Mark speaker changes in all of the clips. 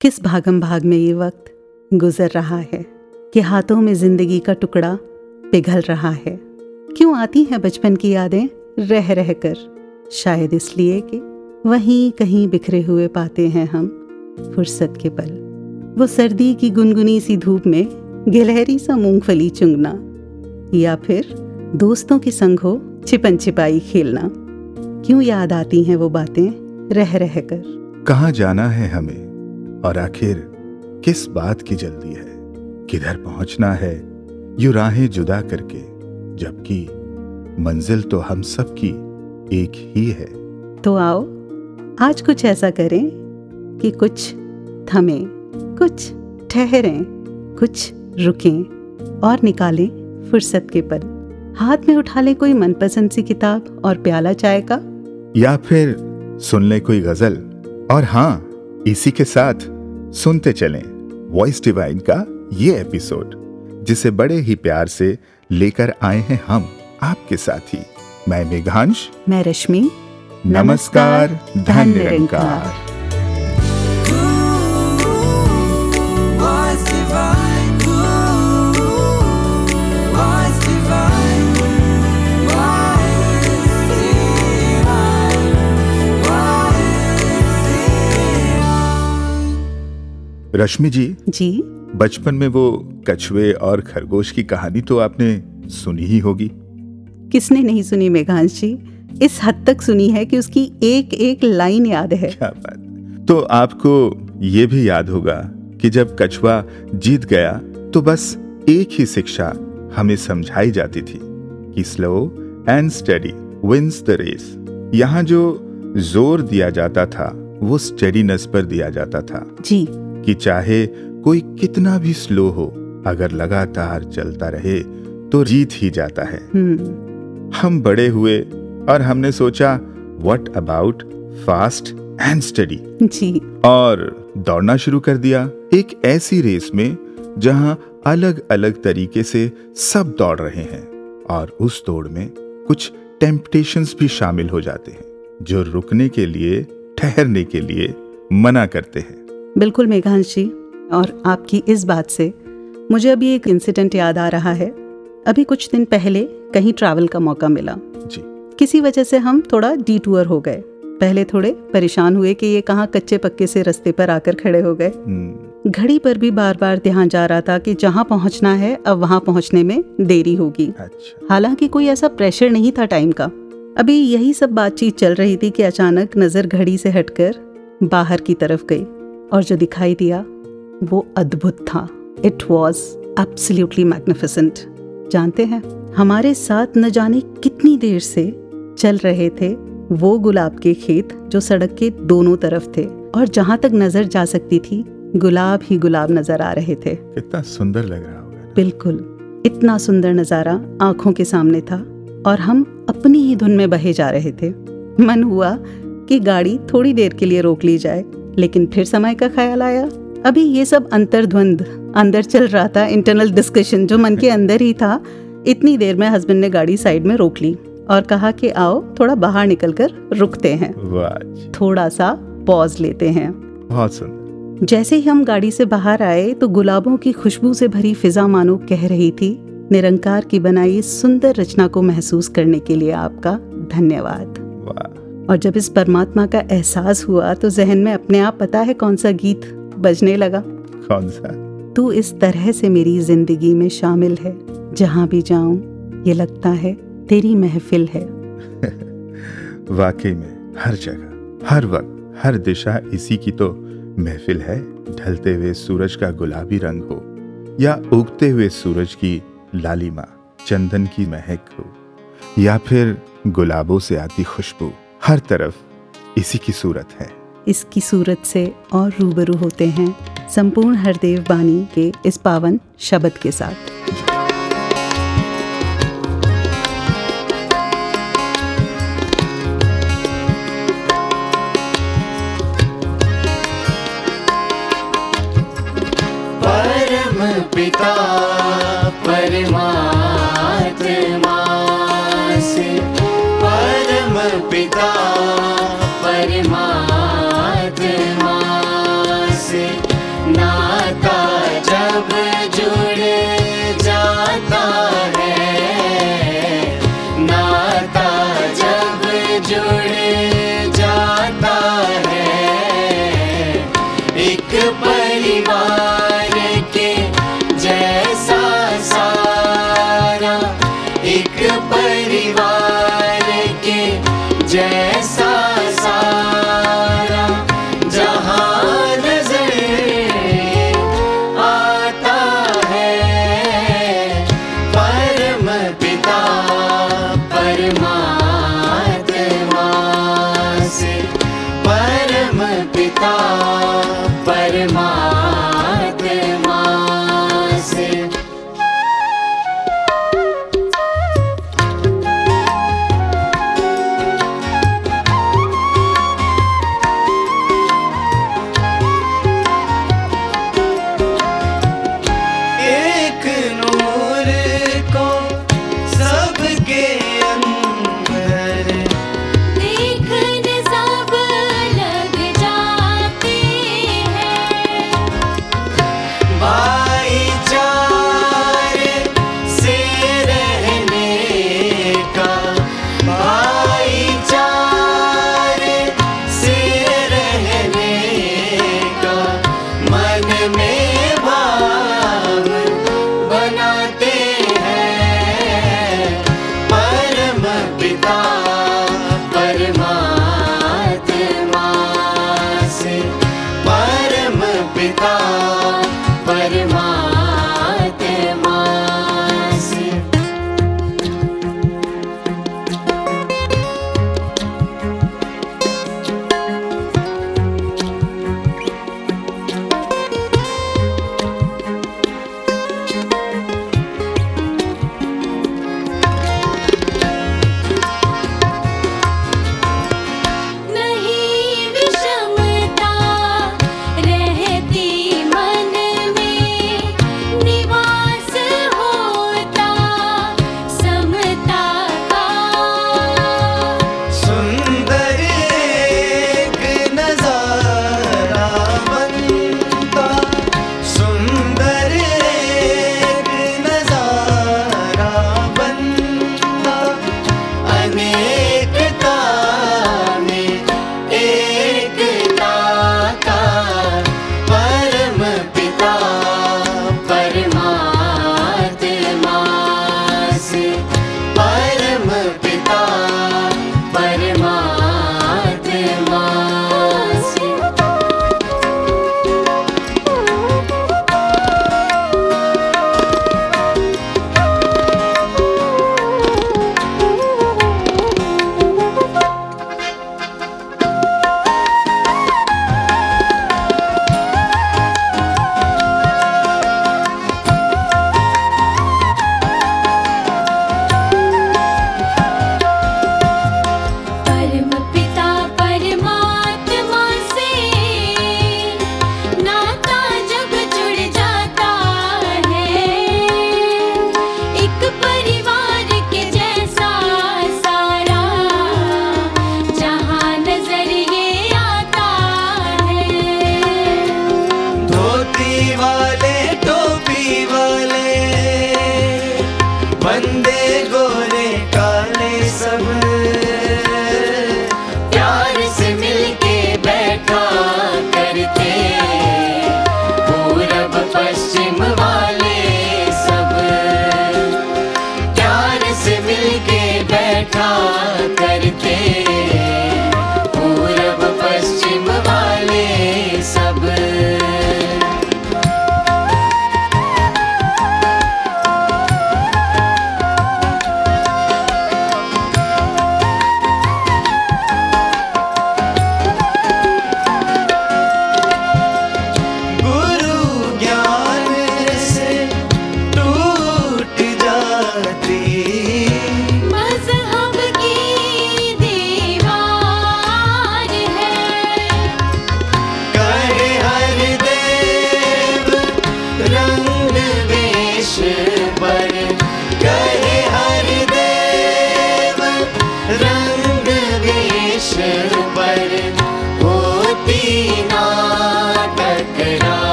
Speaker 1: किस भागम भाग में ये वक्त गुजर रहा है कि हाथों में ज़िंदगी का टुकड़ा पिघल रहा है? क्यों आती हैं बचपन की यादें रह रह कर? शायद इसलिए कि वहीं कहीं बिखरे हुए पाते हैं हम फुर्सत के पल। वो सर्दी की गुनगुनी सी धूप में गिलहरी सा मूंगफली चुंगना, या फिर दोस्तों के संग हो छिपन छिपाई खेलना। क्यों याद आती हैं वो बातें रह रह कर?
Speaker 2: कहाँ जाना है हमें? और आखिर किस बात की जल्दी है? किधर पहुँचना है? यू राहें जुदा करके जबकि मंजिल तो हम सब की एक ही है।
Speaker 1: तो आओ आज कुछ ऐसा करें कि कुछ थमें कुछ ठहरें कुछ रुकें और निकालें फुर्सत के पल। हाथ में उठा लें कोई मनपसंद सी किताब और प्याला चाय का।
Speaker 2: या फिर सुन ले कोई गज़ल। और हाँ इसी के साथ सुनते चलें वॉइस डिवाइन का ये एपिसोड जिसे बड़े ही प्यार से लेकर आए हैं हम आपके साथ ही। मैं मेघांश।
Speaker 1: मैं रश्मि।
Speaker 2: नमस्कार धन निरंकार। रश्मि जी
Speaker 1: जी।
Speaker 2: बचपन में वो कछुए और खरगोश की कहानी तो आपने सुनी ही होगी।
Speaker 1: किसने नहीं सुनी मेघांश जी? इस हद तक सुनी है कि उसकी एक एक लाइन याद है।
Speaker 2: क्या बात। तो आपको ये भी याद होगा कि जब कछुआ जीत गया तो बस एक ही शिक्षा हमें समझाई जाती थी कि slow and steady wins the race यहाँ जो ज़ोर दिया जाता था वो स्टेडीनेस पर दिया जाता था।
Speaker 1: जी।
Speaker 2: कि चाहे कोई कितना भी स्लो हो अगर लगातार चलता रहे तो जीत ही जाता है।
Speaker 1: हम्म।
Speaker 2: हम बड़े हुए और हमने सोचा what about fast and steady
Speaker 1: जी।
Speaker 2: और दौड़ना शुरू कर दिया। एक ऐसी रेस में जहाँ अलग अलग तरीके से सब दौड़ रहे हैं और उस दौड़ में कुछ टेम्पटेशंस भी शामिल हो जाते हैं जो रुकने के लिए ठहरने के लिए मना करते हैं।
Speaker 1: बिल्कुल मेघांश जी और आपकी इस बात से मुझे अभी एक इंसिडेंट याद आ रहा है। अभी कुछ दिन पहले कहीं ट्रैवल का मौका मिला।
Speaker 2: जी।
Speaker 1: किसी वजह से हम थोड़ा डिटूअर हो गए। पहले थोड़े परेशान हुए कि ये कहाँ कच्चे पक्के से रास्ते पर आकर खड़े हो गए।
Speaker 2: हम्म,
Speaker 1: घड़ी पर भी बार बार ध्यान जा रहा था कि जहाँ पहुँचना है अब वहाँ पहुँचने में देरी होगी।
Speaker 2: अच्छा।
Speaker 1: हालाँकि कोई ऐसा प्रेशर नहीं था टाइम का। अभी यही सब बातचीत चल रही थी कि अचानक नज़र घड़ी से हटकर बाहर की तरफ़ गई। और जो दिखाई दिया वो अद्भुत था। इट वॉज़ एब्सोल्युटली मैग्निफिसेंट जानते हैं हमारे साथ न जाने कितनी देर से चल रहे थे वो गुलाब के खेत जो सड़क के दोनों तरफ़ थे। और जहाँ तक नज़र जा सकती थी गुलाब ही गुलाब नज़र आ रहे थे।
Speaker 2: कितना सुंदर लग रहा होगा
Speaker 1: बिल्कुल इतना सुंदर नज़ारा आँखों के सामने था और हम अपनी ही धुन में बहे जा रहे थे। मन हुआ कि गाड़ी थोड़ी देर के लिए रोक ली जाए। लेकिन फिर समय का ख्याल आया। अभी ये सब अंतर्द्वंद अंदर चल रहा था इंटरनल डिस्कशन जो मन के अंदर ही था। इतनी देर में हस्बैंड ने गाड़ी साइड में रोक ली और कहा कि आओ थोड़ा बाहर निकलकर रुकते हैं। थोड़ा सा पॉज लेते हैं।
Speaker 2: बहुत सुंदर
Speaker 1: जैसे ही हम गाड़ी से बाहर आए तो गुलाबों की खुशबू से भरी फिजा मानो कह रही थी निरंकार की बनाई सुंदर रचना को महसूस करने के लिए आपका धन्यवाद।
Speaker 2: वाह।
Speaker 1: और जब इस परमात्मा का एहसास हुआ तो जहन में अपने आप पता है कौन सा गीत बजने लगा।
Speaker 2: कौन सा?
Speaker 1: तू इस तरह से मेरी ज़िंदगी में शामिल है जहाँ भी जाऊँ ये लगता है तेरी महफिल है।
Speaker 2: वाकई में हर जगह हर वक्त हर दिशा इसी की तो महफिल है ढलते हुए सूरज का गुलाबी रंग हो या उगते हुए सूरज की लालिमा चंदन की महक हो या फिर गुलाबों से आती खुशबू। हर तरफ़ इसी की सूरत है।
Speaker 1: इसकी सूरत से और रूबरू होते हैं संपूर्ण हरदेव बानी के इस पावन शब्द के साथ।
Speaker 3: पिता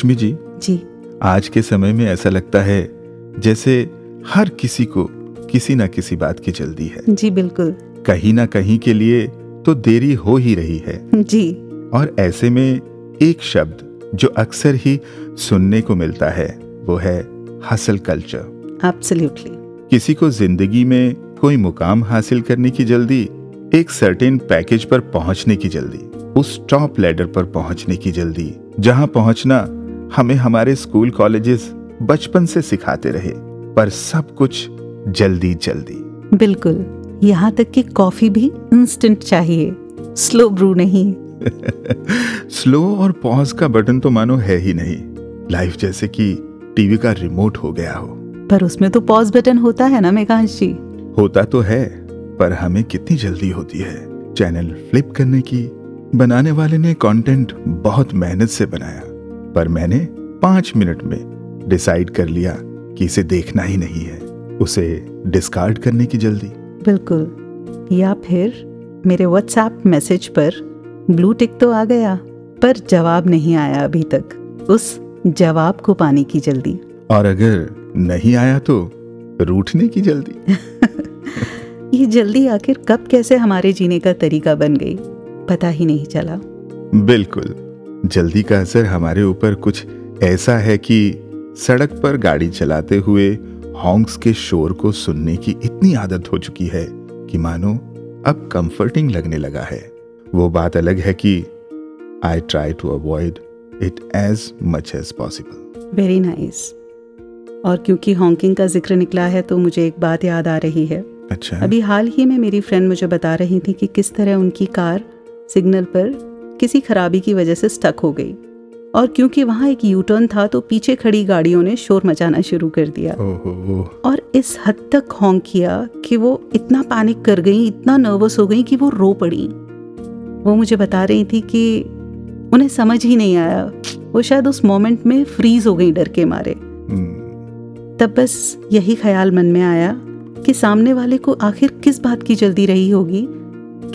Speaker 2: रश्मि जी
Speaker 1: जी।
Speaker 2: आज के समय में ऐसा लगता है जैसे हर किसी को किसी ना किसी बात की जल्दी है।
Speaker 1: जी बिल्कुल।
Speaker 2: कहीं ना कहीं के लिए तो देरी हो ही रही है।
Speaker 1: जी।
Speaker 2: और ऐसे में एक शब्द जो अक्सर ही सुनने को मिलता है वो है हसल कल्चर
Speaker 1: एब्सोल्युटली
Speaker 2: किसी को ज़िंदगी में कोई मुकाम हासिल करने की जल्दी एक सर्टेन पैकेज पर पहुँचने की जल्दी उस टॉप लेडर पर पहुँचने की जल्दी जहाँ पहुँचना हमें हमारे स्कूल कॉलेजेस बचपन से सिखाते रहे पर सब कुछ जल्दी जल्दी।
Speaker 1: बिल्कुल। यहाँ तक कि कॉफ़ी भी इंस्टेंट चाहिए। स्लो ब्रू नहीं।
Speaker 2: स्लो और पॉज का बटन तो मानो है ही नहीं। लाइफ जैसे कि टीवी का रिमोट हो गया हो।
Speaker 1: पर उसमें तो पॉज बटन होता है ना मेघांश जी?
Speaker 2: होता तो है पर हमें कितनी जल्दी होती है। चैनल फ्लिप करने की बनाने वाले ने कंटेंट बहुत मेहनत से बनाया। पर मैंने पाँच मिनट में डिसाइड कर लिया कि इसे देखना ही नहीं है। उसे डिस्कार्ड करने की जल्दी।
Speaker 1: बिल्कुल। या फिर मेरे व्हाट्सएप मैसेज पर ब्लू टिक तो आ गया पर जवाब नहीं आया अभी तक। उस जवाब को पाने की जल्दी।
Speaker 2: और अगर नहीं आया तो रूठने की जल्दी।
Speaker 1: ये जल्दी आखिर कब कैसे हमारे जीने का तरीका बन गई पता ही नहीं चला।
Speaker 2: बिल्कुल। जल्दी का असर हमारे ऊपर कुछ ऐसा है कि सड़क पर गाड़ी चलाते हुए हॉन्क्स के शोर को सुनने की इतनी आदत हो चुकी है कि मानो अब कंफर्टिंग लगने लगा है। वो बात अलग है कि I try to avoid it as much as possible
Speaker 1: very nice और क्योंकि हॉन्किंग का ज़िक्र निकला है तो मुझे एक बात याद आ रही है।
Speaker 2: अच्छा।
Speaker 1: अभी हाल ही में मेरी फ्रेंड मुझे बता रही थी कि किस तरह उनकी कार सिग्नल पर किसी खराबी की वजह से स्टक हो गई। और क्योंकि वहाँ एक यू टर्न था तो पीछे खड़ी गाड़ियों ने शोर मचाना शुरू कर दिया। और इस हद तक हॉन्क किया कि वो इतना पैनिक कर गई इतना नर्वस हो गई कि वो रो पड़ी। वो मुझे बता रही थी कि उन्हें समझ ही नहीं आया। वो शायद उस मोमेंट में फ्रीज हो गई डर के मारे।
Speaker 2: हम्म,
Speaker 1: तब बस यही ख्याल मन में आया कि सामने वाले को आखिर किस बात की जल्दी रही होगी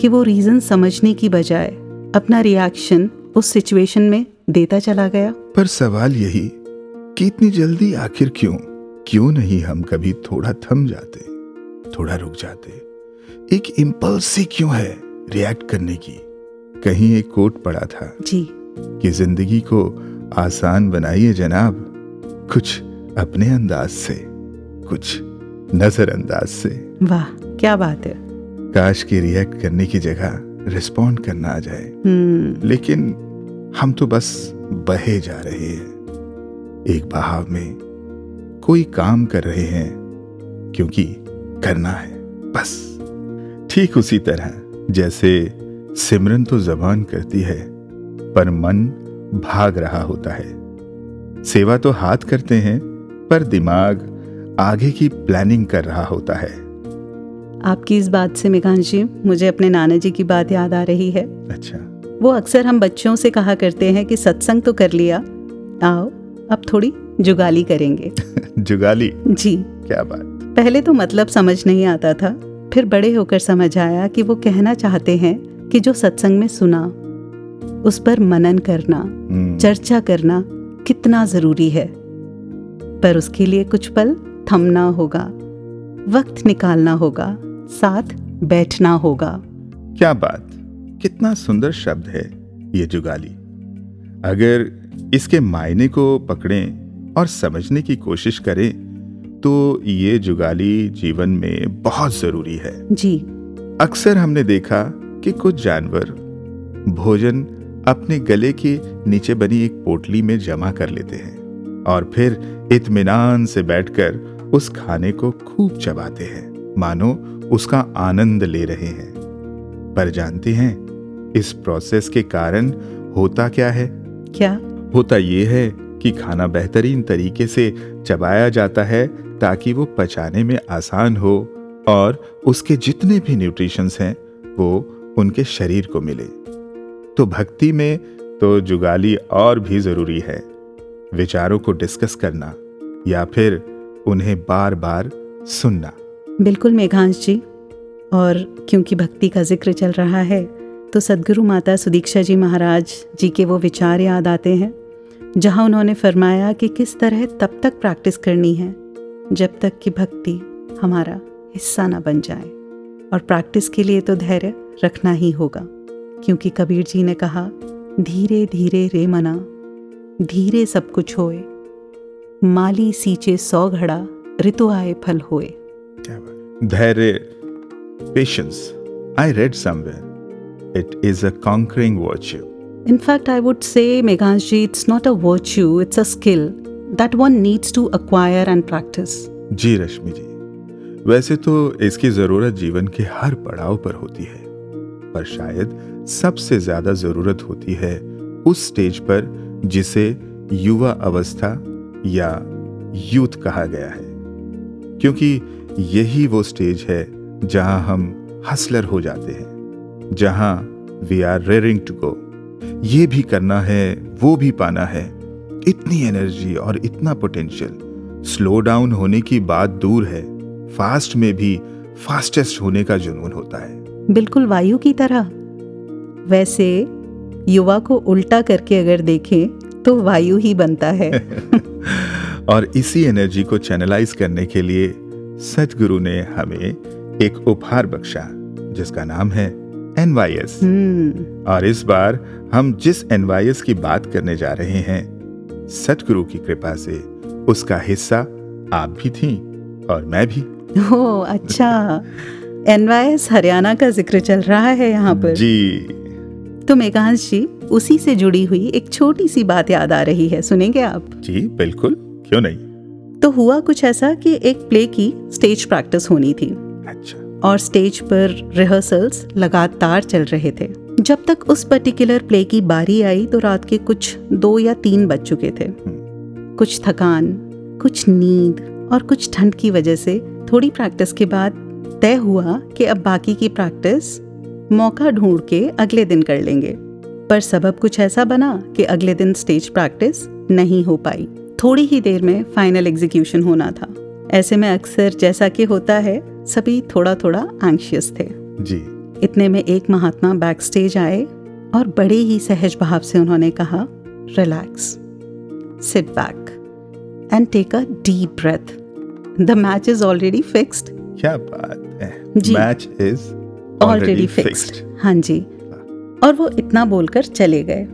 Speaker 1: कि वो रीजन समझने की बजाय अपना रिएक्शन उस सिचुएशन में देता चला गया।
Speaker 2: पर सवाल यही कि इतनी जल्दी आखिर क्यों? क्यों नहीं हम कभी थोड़ा थम जाते थोड़ा रुक जाते? एक इम्पल्स सी क्यों है रिएक्ट करने की? कहीं एक कोट पड़ा था
Speaker 1: जी।
Speaker 2: कि ज़िंदगी को आसान बनाइए जनाब कुछ अपने अंदाज से कुछ नजरअंदाज से।
Speaker 1: वाह क्या बात है।
Speaker 2: काश के रिएक्ट करने की जगह रिस्पॉन्ड करना आ जाए।
Speaker 1: हम्म।
Speaker 2: लेकिन हम तो बस बहे जा रहे हैं। एक बहाव में कोई काम कर रहे हैं क्योंकि करना है बस। ठीक उसी तरह जैसे सिमरन तो जबान करती है पर मन भाग रहा होता है। सेवा तो हाथ करते हैं पर दिमाग आगे की प्लानिंग कर रहा होता है।
Speaker 1: आपकी इस बात से मेघांश जी मुझे अपने नाना जी की बात याद आ रही है।
Speaker 2: अच्छा।
Speaker 1: वो अक्सर हम बच्चों से कहा करते हैं कि सत्संग तो कर लिया आओ अब थोड़ी जुगाली करेंगे।
Speaker 2: जुगाली?
Speaker 1: जी।
Speaker 2: क्या बात।
Speaker 1: पहले तो मतलब समझ नहीं आता था फिर बड़े होकर समझ आया कि वो कहना चाहते हैं कि जो सत्संग में सुना उस पर मनन करना
Speaker 2: हम्म,
Speaker 1: चर्चा करना कितना ज़रूरी है। पर उसके लिए कुछ पल थमना होगा। वक्त निकालना होगा साथ बैठना होगा।
Speaker 2: क्या बात कितना सुंदर शब्द है ये जुगाली। अगर इसके मायने को पकड़ें और समझने की कोशिश करें तो ये जुगाली जीवन में बहुत ज़रूरी है।
Speaker 1: जी।
Speaker 2: अक्सर हमने देखा कि कुछ जानवर भोजन अपने गले के नीचे बनी एक पोटली में जमा कर लेते हैं और फिर इत्मीनान से बैठकर उस खाने को खूब चबाते हैं। मानो उसका आनंद ले रहे हैं। पर जानते हैं इस प्रोसेस के कारण होता क्या है?
Speaker 1: क्या?
Speaker 2: होता ये है कि खाना बेहतरीन तरीके से चबाया जाता है ताकि वो पचाने में आसान हो और उसके जितने भी न्यूट्रिशंस हैं वो उनके शरीर को मिले। तो भक्ति में तो जुगाली और भी ज़रूरी है। विचारों को डिस्कस करना या फिर उन्हें बार बार सुनना।
Speaker 1: बिल्कुल मेघांश जी, और क्योंकि भक्ति का ज़िक्र चल रहा है तो सदगुरु माता सुदीक्षा जी महाराज जी के वो विचार याद आते हैं, जहाँ उन्होंने फरमाया कि किस तरह तब तक प्रैक्टिस करनी है, जब तक कि भक्ति हमारा हिस्सा ना बन जाए। और प्रैक्टिस के लिए तो धैर्य रखना ही होगा, क्योंकि कबीर जी ने कहा धीरे धीरे रे मना, धीरे सब कुछ होए माली सींचे सौ घड़ा ऋतु आए फल होए।
Speaker 2: धैर्य patience I read somewhere it is a conquering virtue
Speaker 1: In fact, I would say, Meghanshi, it's not a virtue, it's a skill that one needs to acquire and practice.
Speaker 2: जी रश्मि जी। वैसे तो इसकी ज़रूरत जीवन के हर पड़ाव पर होती है पर शायद सबसे ज़्यादा ज़रूरत होती है उस स्टेज पर जिसे युवा अवस्था या यूथ कहा गया है। क्योंकि यही वो स्टेज है जहाँ हम हसलर हो जाते हैं, जहाँ we are raring to go ये भी करना है, वो भी पाना है, इतनी एनर्जी और इतना पोटेंशियल स्लो डाउन होने की बात दूर है फास्ट में भी फास्टेस्ट होने का जुनून होता है।
Speaker 1: बिल्कुल वायु की तरह। वैसे युवा को उल्टा करके अगर देखें तो वायु ही बनता है।
Speaker 2: और इसी एनर्जी को चैनलाइज करने के लिए सतगुरु ने हमें एक उपहार बख्शा जिसका नाम है एनवाईएस
Speaker 1: हम्म।
Speaker 2: और इस बार हम जिस एनवाईएस की बात करने जा रहे हैं सतगुरु की कृपा से उसका हिस्सा आप भी थी और मैं भी।
Speaker 1: ओ अच्छा। एनवाईएस हरियाणा का ज़िक्र चल रहा है यहाँ पर।
Speaker 2: जी।
Speaker 1: तो मेघांश जी उसी से जुड़ी हुई एक छोटी सी बात याद आ रही है सुनेंगे आप?
Speaker 2: जी बिल्कुल। क्यों नहीं?
Speaker 1: तो हुआ कुछ ऐसा कि एक प्ले की स्टेज प्रैक्टिस होनी थी।
Speaker 2: अच्छा।
Speaker 1: और स्टेज पर रिहर्सल्स लगातार चल रहे थे। जब तक उस पर्टिकुलर प्ले की बारी आई तो रात के कुछ दो या तीन बज चुके थे। कुछ थकान कुछ नींद और कुछ ठंड की वजह से थोड़ी प्रैक्टिस के बाद तय हुआ कि अब बाकी की प्रैक्टिस मौका ढूंढ के अगले दिन कर लेंगे। पर सबब कुछ ऐसा बना कि अगले दिन स्टेज प्रैक्टिस नहीं हो पाई। थोड़ी ही देर में फाइनल एग्जीक्यूशन होना था। ऐसे में अक्सर जैसा कि होता है सभी थोड़ा थोड़ा एंशियस थे।
Speaker 2: जी।
Speaker 1: इतने में एक महात्मा बैक स्टेज आए और बड़े ही सहज भाव से उन्होंने कहा relax sit back and take a deep breath the match is already fixed
Speaker 2: क्या बात है। मैच इज़
Speaker 1: ऑलरेडी फिक्स्ड हाँ जी। और वो इतना बोलकर चले गए।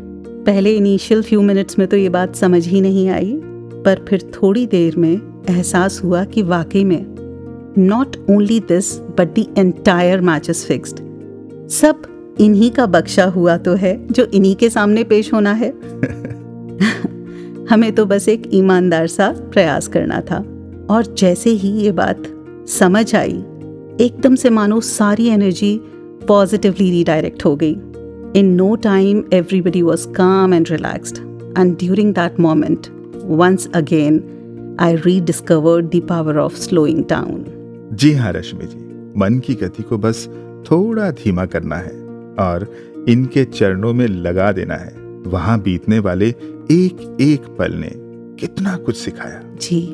Speaker 1: पहले इनिशियल फ्यू मिनट्स में तो ये बात समझ ही नहीं आई पर फिर थोड़ी देर में एहसास हुआ कि वाकई में not only this but the entire match is fixed सब इन्हीं का बख्शा हुआ तो है जो इन्हीं के सामने पेश होना है। हमें तो बस एक ईमानदार सा प्रयास करना था। और जैसे ही ये बात समझ आई एकदम से मानो सारी एनर्जी पॉजिटिवली रीडायरेक्ट हो गई। In no time everybody was calm and relaxed and during that moment once again I rediscovered the power of slowing down
Speaker 2: जी हाँ रश्मि जी। मन की गति को बस थोड़ा धीमा करना है और इनके चरणों में लगा देना है। वहाँ बीतने वाले एक एक पल ने कितना कुछ सिखाया।
Speaker 1: जी।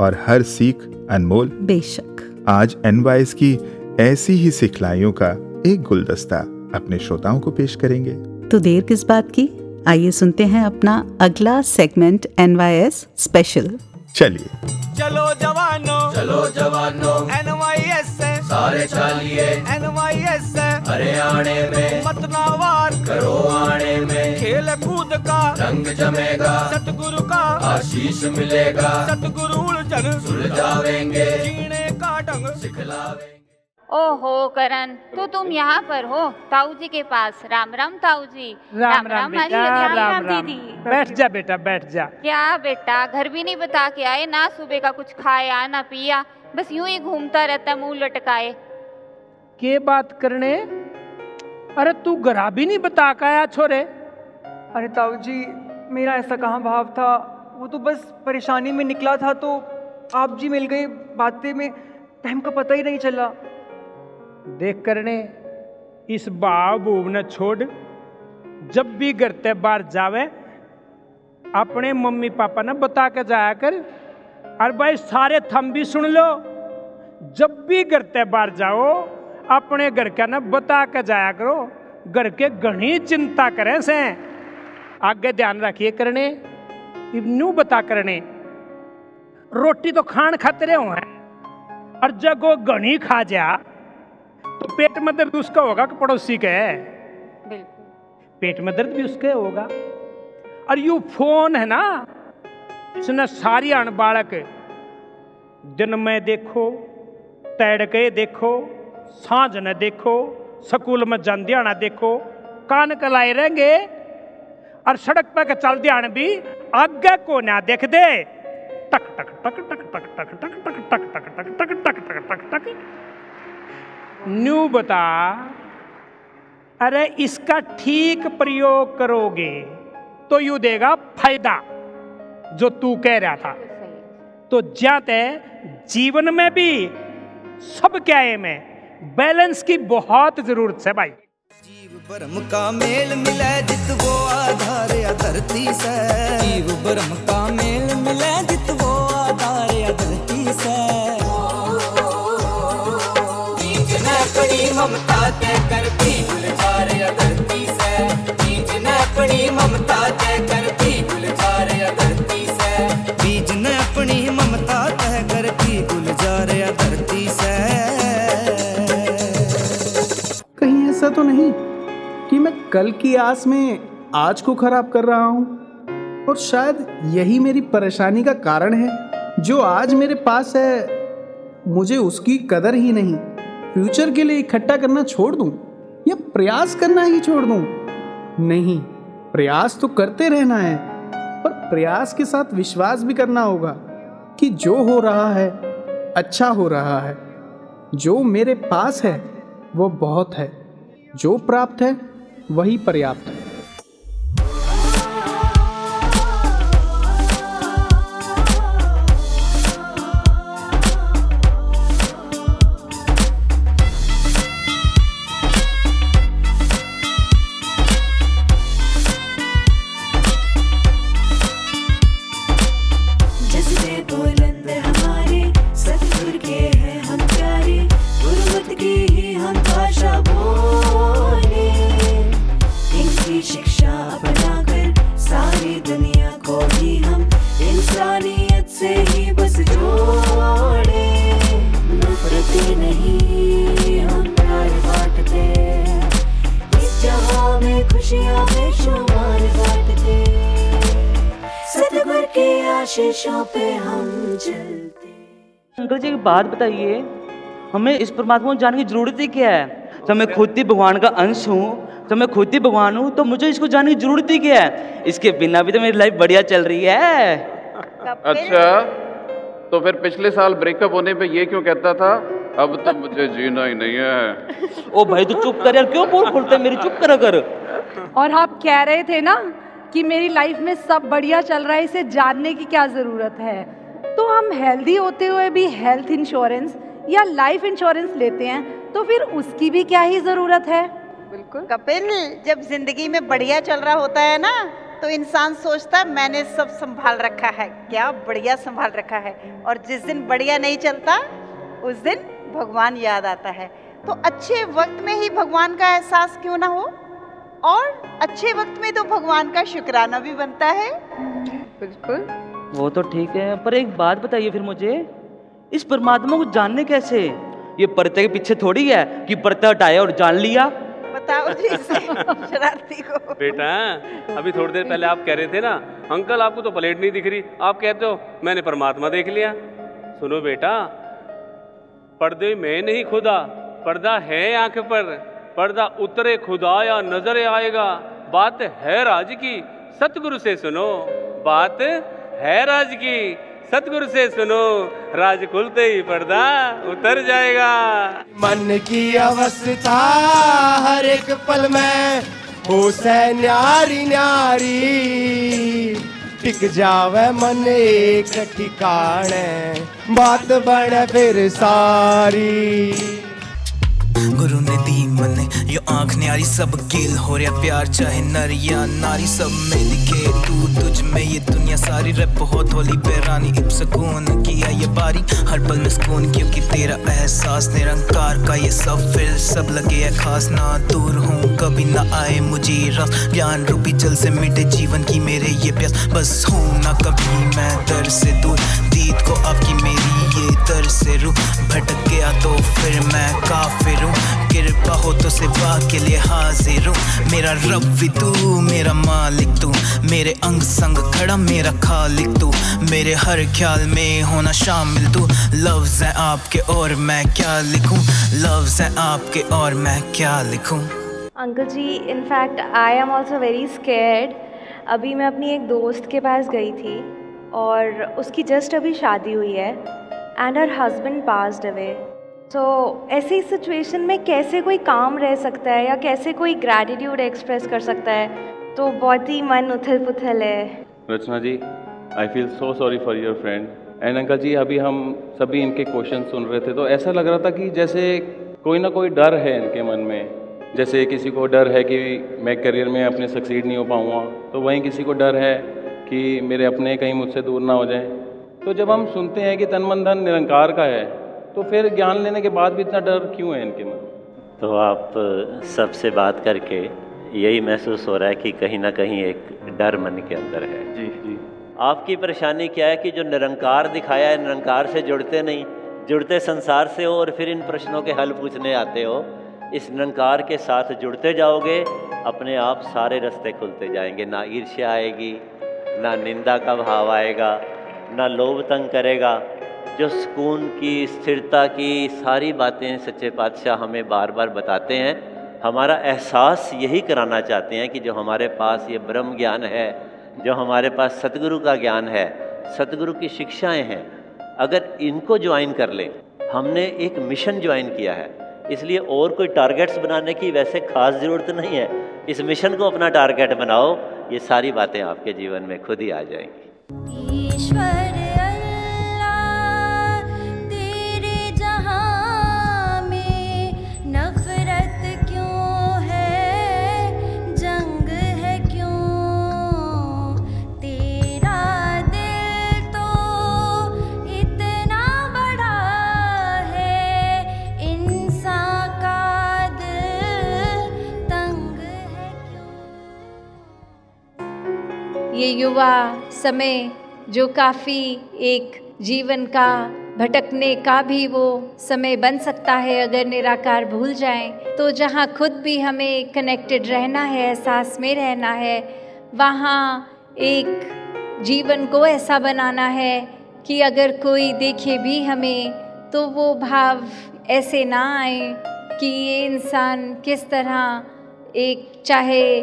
Speaker 2: और हर सीख अनमोल।
Speaker 1: बेशक।
Speaker 2: आज एनवाइस की ऐसी ही सिखलाइयों का एक गुलदस्ता अपने श्रोताओं को पेश करेंगे।
Speaker 1: तो देर किस बात की? आइए सुनते हैं अपना अगला सेगमेंट एनवाईएस स्पेशल
Speaker 2: चलिए।
Speaker 4: चलो जवानों।
Speaker 3: चलो जवानों। सारे चालिए।
Speaker 4: एनवाईएस से
Speaker 3: हरियाणे में।
Speaker 4: मत नावार
Speaker 3: करो आने में।
Speaker 4: खेल कूद का।
Speaker 3: रंग जमेगा।
Speaker 4: सतगुरु का।
Speaker 3: आशीष मिलेगा।
Speaker 4: सतगुरु उलझन।
Speaker 3: सुलझावेंगे।
Speaker 4: जीने का ढंग।
Speaker 3: सिखलावेंगे।
Speaker 5: ओहो करण तो तुम यहाँ पर हो। ताऊ जी के पास। राम राम ताऊ जी
Speaker 6: राम राम
Speaker 5: हरी
Speaker 6: बेटा राम राम।
Speaker 5: दीदी।
Speaker 6: बैठ जा बेटा बैठ जा।
Speaker 5: क्या बेटा घर भी नहीं बता के आए ना सुबह का कुछ खाया ना पिया। बस यूँ ही घूमता रहता मुँह लटकाए।
Speaker 6: के बात करने? अरे तू गरा भी नहीं बता के आया छोरे?
Speaker 7: अरे ताऊ जी मेरा ऐसा कहाँ भाव था? वो तो बस परेशानी में निकला था तो आप जी मिल गए बातें में टाइम का पता ही नहीं चला।
Speaker 6: देख करने इस भाव भूव ने छोड़ जब भी घर ते बाहर जावे अपने मम्मी पापा ने बता के जाया कर। और भाई सारे थम भी सुन लो। जब भी घर ते बाहर जाओ अपने घर का ना बता के जाया करो। घर के घनी चिंता करें से। आगे ध्यान रखिए करने। न्यू बता करने। रोटी तो खान खाते हो हैं। और जब वो घनी खा जा तो पेट में दर्द उसका होगा कि पड़ोसी का है? पेट में दर्द भी उसके होगा। और यू फ़ोन है ना इसने सारी अण बालक दिन में देखो तड़के देखो साँझ न देखो स्कूल में जान ध्यान देखो कान कलाए रहेंगे और सड़क पे के चल ध्यान भी आगे को ना देख दे टक टक टक टक टक टक टक टक टक टक टक टक टक टक टक टक न्यू बता अरे इसका ठीक प्रयोग करोगे तो यू देगा फ़ायदा जो तू कह रहा था।
Speaker 5: है
Speaker 6: तो जाते जीवन में भी सब क्या है में? बैलेंस की बहुत ज़रूरत है भाई।
Speaker 8: जीव ब्रह्म का मेल मिले जित वो आधार या धरती से। जीव ब्रह्म का मेल मिले जित वो आधार या धरती से। बीज न पड़ी ममता ते करती
Speaker 9: कल की आस में आज को खराब कर रहा हूँ। और शायद यही मेरी परेशानी का कारण है। जो आज मेरे पास है, मुझे उसकी कदर ही नहीं। फ्यूचर के लिए इकट्ठा करना छोड़ दूँ? या प्रयास करना ही छोड़ दूँ? नहीं, प्रयास तो करते रहना है। पर प्रयास के साथ विश्वास भी करना होगा कि जो हो रहा है अच्छा हो रहा है। जो मेरे पास है, वो बहुत है। जो प्राप्त है वही पर्याप्त है।
Speaker 10: बात बताइए हमें इस परमात्मा को जानने की ज़रूरत ही क्या है? जब मैं खुद ही भगवान का अंश हूँ जब मैं खुद ही भगवान हूँ तो मुझे इसको जानने की ज़रूरत ही क्या है? इसके बिना भी तो मेरी लाइफ बढ़िया चल रही है।
Speaker 11: अच्छा तो फिर पिछले साल ब्रेकअप होने पे ये क्यों कहता था अब तो मुझे जीना ही नहीं है।
Speaker 10: ओ भाई तू तो चुप कर यार क्यों बोल खोलते मेरी? चुप करा कर
Speaker 12: और आप कह रहे थे ना कि मेरी लाइफ में सब बढ़िया चल रहा है इसे जानने की क्या ज़रूरत है? तो हम हेल्दी होते हुए भी हेल्थ इंश्योरेंस या लाइफ इंश्योरेंस लेते हैं तो फिर उसकी भी क्या ही ज़रूरत है?
Speaker 13: बिल्कुल। कपिल जब ज़िंदगी में बढ़िया चल रहा होता है ना तो इंसान सोचता है मैंने सब संभाल रखा है। क्या बढ़िया संभाल रखा है? और जिस दिन बढ़िया नहीं चलता उस दिन भगवान याद आता है। तो अच्छे वक्त में ही भगवान का एहसास क्यों ना हो? और अच्छे वक्त में तो भगवान का शुक्राना भी बनता है। बिल्कुल।
Speaker 10: वो तो ठीक है पर एक बात बताइए फिर मुझे। इस परमात्मा को जानने कैसे? ये पर्दे के पीछे थोड़ी है कि पर्दा हटाया और जान लिया।
Speaker 13: बताओ जी शरारती को।
Speaker 14: बेटा अभी थोड़ी देर पहले आप कह रहे थे ना अंकल आपको तो प्लेट नहीं दिख रही। आप कहते हो मैंने परमात्मा देख लिया। सुनो बेटा पर्दे में नहीं खुदा पर्दा है आँख पर। पर्दा उतरे खुदा या नज़र आएगा। बात है राज की सतगुरु से सुनो। बात है राज की। सतगुरु से सुनो, राज खुलते ही पर्दा उतर जाएगा।
Speaker 15: मन की अवस्था हर एक पल में हो से न्यारी न्यारी। टिक जावे मन एक ठिकाने बात बने फिर सारी।
Speaker 8: गुरु ने दी मने, यो आँख न्यारी, सब गिल हो रहा प्यार, चाहे नर या नारी, सब में दिखे तू, तुझ में ये दुनिया सारी रैप बहुत होली बेरानी इब सुकून किया ये बारी, हर पल में सुकून, क्योंकि तेरा एहसास, निरंकार का ये सब फिर सब लगे है खास, ना दूर हूँ, कभी ना आए मुझे रस, ज्ञान रूपी जल से मिटे जीवन की मेरे ये प्यास, बस हूँ ना कभी मैं दर से दूर दीद को आपकी मेरी ये दर से रू भटक गया तो फिर हूँ हो तो सेवा के लिए हाजिर हूँ। मेरा रब भी तू, मेरा मालिक तू। मेरे अंग संग खड़ा, मेरा खालिक तू। मेरे हर ख्याल में होना शामिल तू। लफ्ज है आपके और मैं क्या लिखूं? लफ्ज है आपके और मैं क्या लिखूं?
Speaker 16: Uncle ji in fact I am also very scared अभी मैं अपनी एक दोस्त के पास गई थी और उसकी जस्ट अभी शादी हुई है and her husband passed away तो ऐसी सिचुएशन में कैसे कोई काम रह सकता है या कैसे कोई ग्रैटिट्यूड एक्सप्रेस कर सकता है? तो बहुत ही मन उथल पुथल है।
Speaker 17: Rachna ji I feel so sorry for your friend and uncle जी, अभी हम सभी इनके क्वेश्चन सुन रहे थे तो ऐसा लग रहा था कि जैसे कोई ना कोई डर है इनके मन में। जैसे किसी को डर है कि मैं करियर में अपने सक्सीड नहीं हो पाऊँगा तो वहीं किसी को डर है कि मेरे अपने कहीं मुझसे दूर ना हो जाएँ। तो जब हम सुनते हैं कि तन मन धन निरंकार का है तो फिर ज्ञान लेने के बाद भी इतना डर क्यों है इनके मन?
Speaker 18: तो आप सबसे बात करके यही महसूस हो रहा है कि कहीं ना कहीं एक डर मन के अंदर है।
Speaker 17: जी जी।
Speaker 18: आपकी परेशानी क्या है कि जो निरंकार दिखाया है निरंकार से जुड़ते नहीं जुड़ते संसार से हो और फिर इन प्रश्नों के हल पूछने आते हो इस निरंकार के साथ जुड़ते जाओगे अपने आप सारे रास्ते खुलते जाएँगे। ना ईर्ष्या आएगी ना निंदा का भाव आएगा ना लोभ तंग करेगा जो सुकून की, स्थिरता की सारी बातें सच्चे पातशाह हमें बार बार बताते हैं। हमारा एहसास यही कराना चाहते हैं कि जो हमारे पास ये ब्रह्म ज्ञान है, जो हमारे पास सतगुरु का ज्ञान है, सतगुरु की शिक्षाएँ हैं, अगर इनको ज्वाइन कर लें, हमने एक मिशन ज्वाइन किया है। इसलिए और कोई टारगेट्स बनाने की वैसे खास ज़रूरत नहीं है। इस मिशन को अपना टारगेट बनाओ, ये सारी बातें आपके जीवन में खुद ही आ जाएँगी।
Speaker 5: युवा समय जो काफ़ी एक जीवन का भटकने का भी वो समय बन सकता है अगर निराकार भूल जाएँ तो जहाँ खुद भी हमें कनेक्टेड रहना है, एहसास में रहना है, वहाँ एक जीवन को ऐसा बनाना है कि अगर कोई देखे भी हमें तो वो भाव ऐसे ना आए कि ये इंसान किस तरह एक, चाहे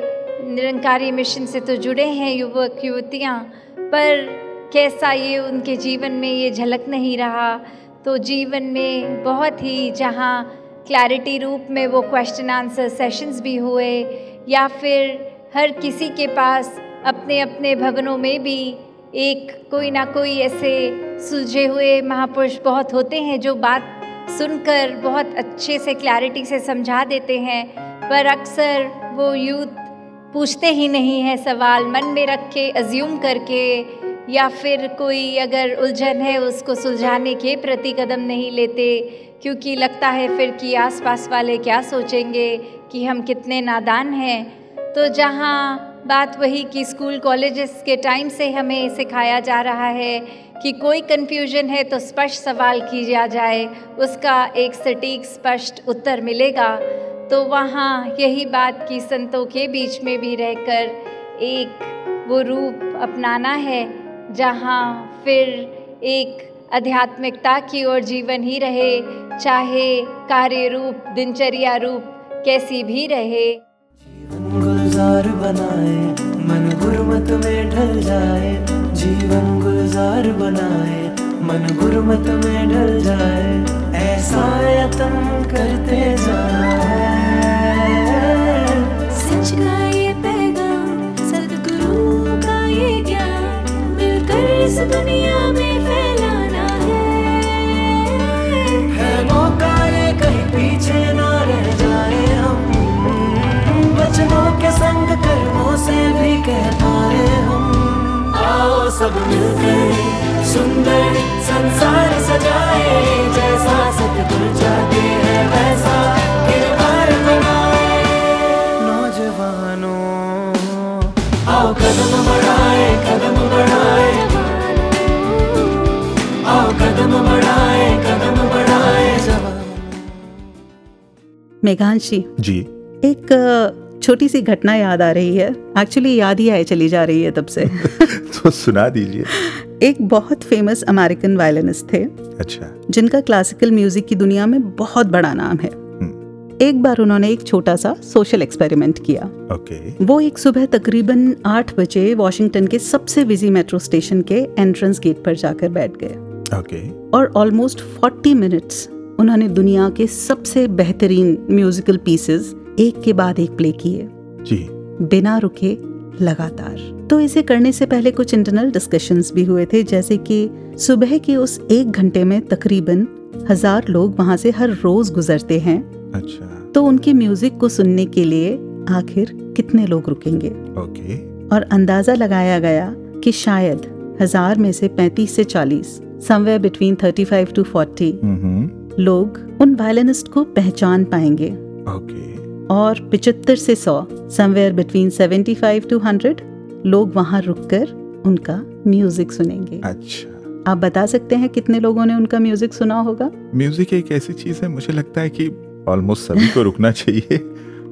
Speaker 5: निरंकारी मिशन से तो जुड़े हैं युवक, युवतियाँ, पर कैसा ये उनके जीवन में ये झलक नहीं रहा? तो जीवन में बहुत ही जहाँ क्लैरिटी रूप में वो क्वेश्चन आंसर सेशंस भी हुए, या फिर हर किसी के पास अपने अपने भवनों में भी एक कोई ना कोई ऐसे सुलझे हुए महापुरुष बहुत होते हैं जो बात सुनकर बहुत अच्छे से क्लैरिटी से समझा देते हैं। पर अक्सर वो यूथ पूछते ही नहीं है सवाल, मन में रख के अज्यूम करके, या फिर कोई अगर उलझन है, उसको सुलझाने के प्रति कदम नहीं लेते, क्योंकि लगता है फिर कि आसपास वाले क्या सोचेंगे कि हम कितने नादान हैं। तो जहाँ बात वही कि स्कूल कॉलेजेस के टाइम से हमें सिखाया जा रहा है कि कोई कन्फ्यूज़न है तो स्पष्ट सवाल किया जाए, उसका एक सटीक स्पष्ट उत्तर मिलेगा। तो वहाँ यही बात कि संतों के बीच में भी रहकर एक वो रूप अपनाना है, जहाँ फिर एक आध्यात्मिकता की ओर जीवन ही रहे, चाहे कार्य रूप, दिनचर्या रूप कैसी भी रहे।
Speaker 19: गुलजार बनाए, मन गुरमत में ढल जाए। जीवन गुलजार बनाए, मन गुरमत में ढल जाए। ऐसा यतन करते जाना इस दुनिया में फैलाना है। है मौका ये कहीं पीछे ना रह जाए हम। वचनों के संग कर्मों से भी कह पाए हम। आओ सब मिलकर सुंदर संसार सजाए, जैसा सतगुरु चाहते
Speaker 1: मेघांशी।
Speaker 2: जी।
Speaker 1: एक छोटी सी घटना याद आ रही है। एक्चुअली याद ही आए चली जा रही है तब से।
Speaker 2: तो सुना दीजिए।
Speaker 1: एक बहुत फ़ेमस अमेरिकन वायलिनिस्ट थे।
Speaker 2: अच्छा।
Speaker 1: जिनका क्लासिकल म्यूज़िक की दुनिया में बहुत बड़ा नाम है। एक बार उन्होंने एक छोटा सा सोशल एक्सपेरिमेंट किया।
Speaker 2: ओके।
Speaker 1: वो एक सुबह तकरीबन आठ बजे वॉशिंगटन के सबसे बिज़ी मेट्रो स्टेशन के एंट्रेंस गेट पर जाकर बैठ गए।
Speaker 2: ओके।
Speaker 1: और ऑलमोस्ट 40 मिनट्स उन्होंने दुनिया के सबसे बेहतरीन म्यूजिकल पीसेस एक के बाद एक प्ले किए।
Speaker 2: जी।
Speaker 1: बिना रुके लगातार। तो इसे करने से पहले कुछ इंटरनल डिस्कशंस भी हुए थे जैसे कि सुबह के उस एक घंटे में तकरीबन हज़ार लोग वहाँ से हर रोज गुजरते हैं।
Speaker 2: अच्छा।
Speaker 1: तो उनके म्यूज़िक को सुनने के लिए आखिर कितने लोग रुकेंगे?
Speaker 2: ओके।
Speaker 1: और अंदाज़ा लगाया गया कि शायद हज़ार में से 35 से 40 समवेयर बिटवीन 35 टू 40
Speaker 2: हम्म।
Speaker 1: लोग उन वायलिनिस्ट को पहचान पाएँगे।
Speaker 2: ओके
Speaker 1: और 75 से 100 समवेयर बिटवीन 75 टू 100 लोग वहाँ रुककर उनका म्यूज़िक सुनेंगे।
Speaker 2: अच्छा।
Speaker 1: आप बता सकते हैं कितने लोगों ने उनका म्यूज़िक सुना होगा?
Speaker 2: म्यूज़िक एक ऐसी चीज़ है मुझे लगता है कि ऑलमोस्ट सभी को रुकना चाहिए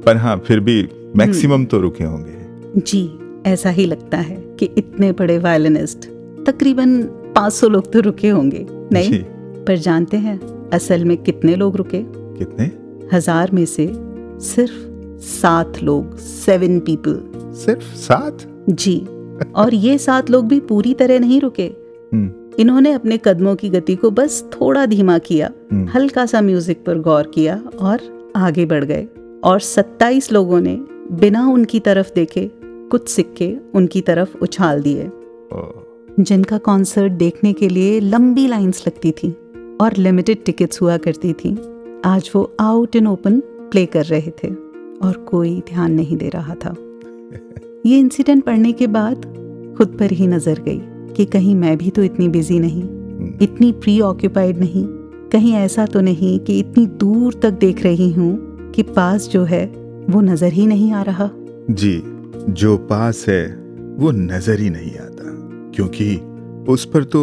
Speaker 2: पर हाँ फिर भी मैक्सिमम तो रुके होंगे।
Speaker 1: जी ऐसा ही लगता है कि इतने बड़े वायलिनिस्ट तकरीबन 500 लोग तो रुके होंगे नहीं। पर जानते हैं असल में कितने लोग रुके?
Speaker 2: कितने?
Speaker 1: हज़ार में से सिर्फ़ सात लोग सेवन पीपल
Speaker 2: सिर्फ़ सात?
Speaker 1: जी। और ये सात लोग भी पूरी तरह नहीं रुके।
Speaker 2: हम्म,
Speaker 1: इन्होंने अपने कदमों की गति को बस थोड़ा धीमा किया
Speaker 2: हम्म।
Speaker 1: हल्का सा म्यूज़िक पर गौर किया और आगे बढ़ गए। और 27 लोगों ने बिना उनकी तरफ़ देखे कुछ सिक्के उनकी तरफ़ उछाल दिए। जिनका कॉन्सर्ट देखने के लिए लंबी लाइंस लगती थी। और लिमिटेड टिकट्स हुआ करती थी। आज वो आउट इन ओपन प्ले कर रहे थे और कोई ध्यान नहीं दे रहा था। ये इंसिडेंट पढ़ने के बाद खुद पर ही नज़र गई कि कहीं मैं भी तो इतनी बिज़ी नहीं इतनी प्री ऑक्यूपाइड नहीं कहीं ऐसा तो नहीं कि इतनी दूर तक देख रही हूँ कि पास जो है वो नज़र ही नहीं आ रहा।
Speaker 2: जी जो पास है वो नज़र ही नहीं आता क्योंकि उस पर तो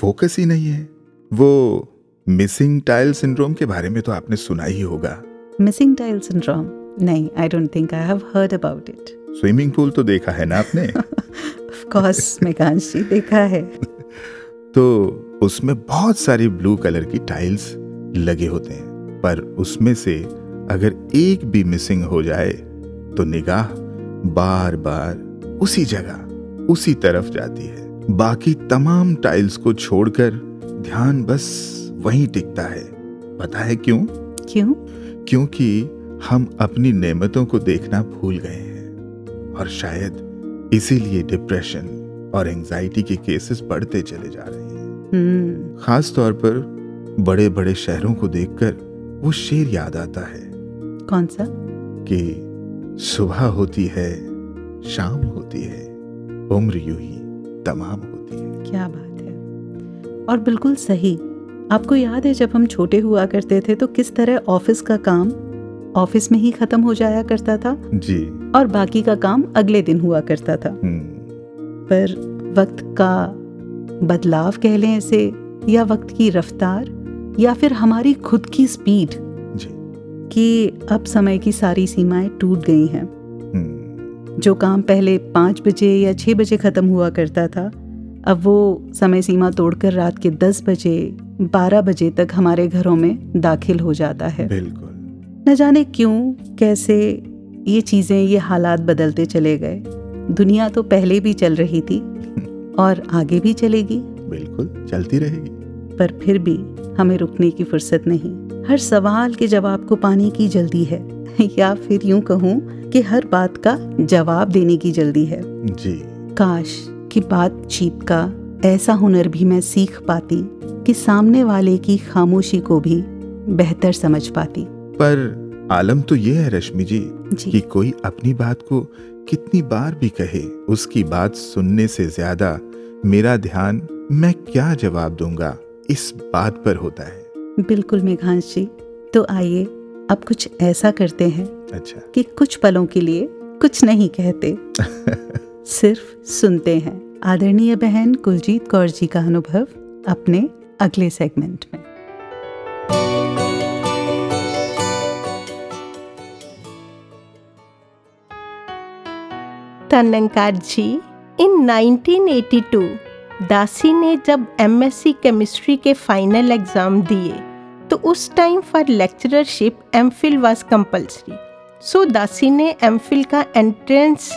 Speaker 2: फोकस ही नहीं है। वो मिसिंग टाइल सिंड्रोम के बारे में तो आपने सुना ही होगा।
Speaker 1: मिसिंग टाइल सिंड्रोम नहीं I don't think I have heard about it
Speaker 2: swimming pool तो देखा है ना आपने?
Speaker 1: ऑफ़ कोर्स मेकांश देखा है।
Speaker 2: तो उसमें बहुत सारी ब्लू कलर की टाइल्स लगे होते हैं पर उसमें से अगर एक भी मिसिंग हो जाए तो निगाह बार बार उसी जगह उसी तरफ़ जाती है। बाकी तमाम टाइल्स को छोड़कर ध्यान बस वहीं टिकता है। पता है क्यों?
Speaker 1: क्यों?
Speaker 2: क्योंकि हम अपनी नेमतों को देखना भूल गए हैं। और शायद इसीलिए डिप्रेशन और एंजाइटी के केसेस बढ़ते चले जा रहे हैं।
Speaker 1: हम्म।
Speaker 2: खास तौर पर बड़े बड़े शहरों को देखकर वो शेर याद आता है।
Speaker 1: कौन सा?
Speaker 2: कि सुबह होती है शाम होती है उम्र यू ही तमाम होती है।
Speaker 1: क्या बात। और बिल्कुल सही। आपको याद है जब हम छोटे हुआ करते थे तो किस तरह ऑफ़िस का काम ऑफ़िस में ही खत्म हो जाया करता था?
Speaker 2: जी।
Speaker 1: और बाकी का काम अगले दिन हुआ करता था। पर वक्त का बदलाव कह लें इसे या वक्त की रफ्तार या फिर हमारी खुद की स्पीड कि अब समय की सारी सीमाएँ टूट गई हैं। जो काम पहले पाँच बजे या छः बजे ख़त्म हुआ करता था अब वो समय सीमा तोड़कर रात के दस बजे बारह बजे तक हमारे घरों में दाखिल हो जाता है।
Speaker 2: बिल्कुल।
Speaker 1: न जाने क्यों कैसे ये चीज़ें ये हालात बदलते चले गए। दुनिया तो पहले भी चल रही थी और आगे भी चलेगी।
Speaker 2: बिल्कुल चलती रहेगी।
Speaker 1: पर फिर भी हमें रुकने की फुर्सत नहीं। हर सवाल के जवाब को पाने की जल्दी है। या फिर यूँ कहूँ कि हर बात का जवाब देने की जल्दी है।
Speaker 2: जी।
Speaker 1: काश कि बातचीत का ऐसा हुनर भी मैं सीख पाती कि सामने वाले की खामोशी को भी बेहतर समझ पाती।
Speaker 2: पर आलम तो ये है रश्मि जी,
Speaker 1: जी।
Speaker 2: कि कोई अपनी बात को कितनी बार भी कहे उसकी बात सुनने से ज़्यादा मेरा ध्यान मैं क्या जवाब दूँगा इस बात पर होता है।
Speaker 1: बिल्कुल मेघांश जी तो आइए अब कुछ ऐसा करते हैं
Speaker 2: अच्छा।
Speaker 1: कि कुछ पलों के लिए कुछ नहीं कहते। सिर्फ़ सुनते हैं। आदरणीय बहन कुलजीत कौर जी का अनुभव अपने अगले सेगमेंट में।
Speaker 20: तनंकार जी इन 1982 दासी ने जब एमएससी केमिस्ट्री के फाइनल एग्ज़ाम दिए तो उस time for lectureship MPhil was compulsory so दासी ने एमफिल का एंट्रेंस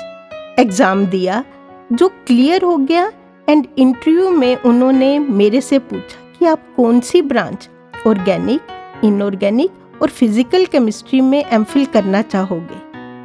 Speaker 20: एग्ज़ाम दिया, जो क्लियर हो गया एंड इंटरव्यू में उन्होंने मेरे से पूछा कि आप कौन सी ब्रांच, ऑर्गेनिक, इनऑर्गेनिक और फ़िज़िकल केमिस्ट्री में एमफिल करना चाहोगे।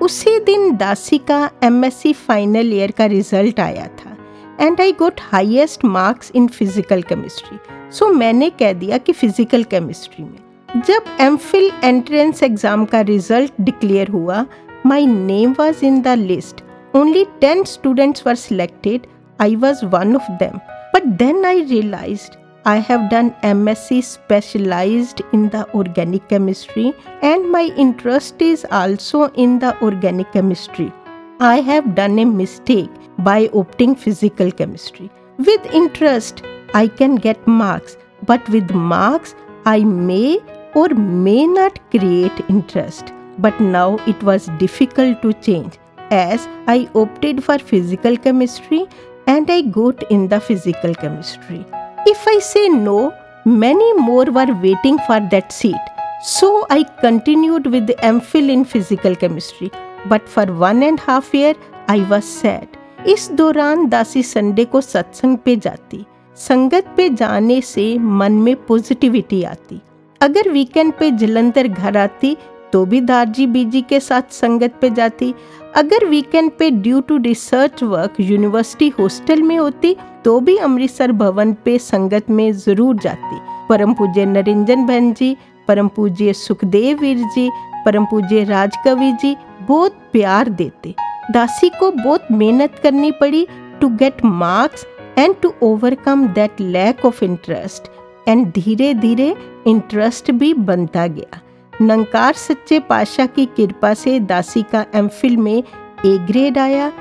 Speaker 20: उसी दिन दासी का एमएससी फाइनल ईयर का रिज़ल्ट आया था and I got highest marks in physical chemistry so मैंने कह दिया कि फ़िज़िकल केमिस्ट्री में। जब एम एंट्रेंस एग्ज़ाम का रिज़ल्ट डिक्लेयर हुआ my name was in the list Only 10 students were selected. I was one of them. But then I realized I have done MSc specialized in the organic chemistry and my interest is also in the organic chemistry. I have done a mistake by opting physical chemistry. With interest, I can get marks, but with marks, I may or may not create interest. But now it was difficult to change. As I opted for physical chemistry and I got in the physical chemistry. If I say no, many more were waiting for that seat. So I continued with the MPhil in physical chemistry. But for one and half year, I was sad. इस दौरान दासी Sunday को सत्संग पे जाती संगत पे जाने से मन में पॉजिटिविटी आती अगर वीकेंड पे जलंधर घर आती तो भी दारजी बीजी के साथ संगत पे जाती। अगर वीकेंड पे due to research work university hostel में होती तो भी अमृतसर भवन पे संगत में ज़रूर जाती। परम पूज्य नरिंजन बहन जी, परम पूज्य सुखदेव वीर जी, परम पूज्य राजकवि जी बहुत प्यार देते। दासी को बहुत मेहनत करनी पड़ी to get marks and to overcome that lack of interest and धीरे धीरे इंटरेस्ट भी बनता गया। नंकार सच्चे पाशाह की कृपा से दासी का एम में ए ग्रेड आया।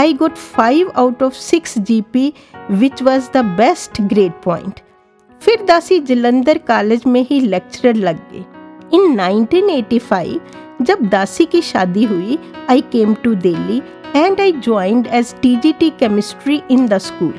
Speaker 20: I got five out of six G P which was the best grade point फिर दासी जलंधर कॉलेज में ही लेक्चरर लग गए। इन 1985 जब दासी की शादी हुई I came to Delhi and I joined as TGT chemistry in the school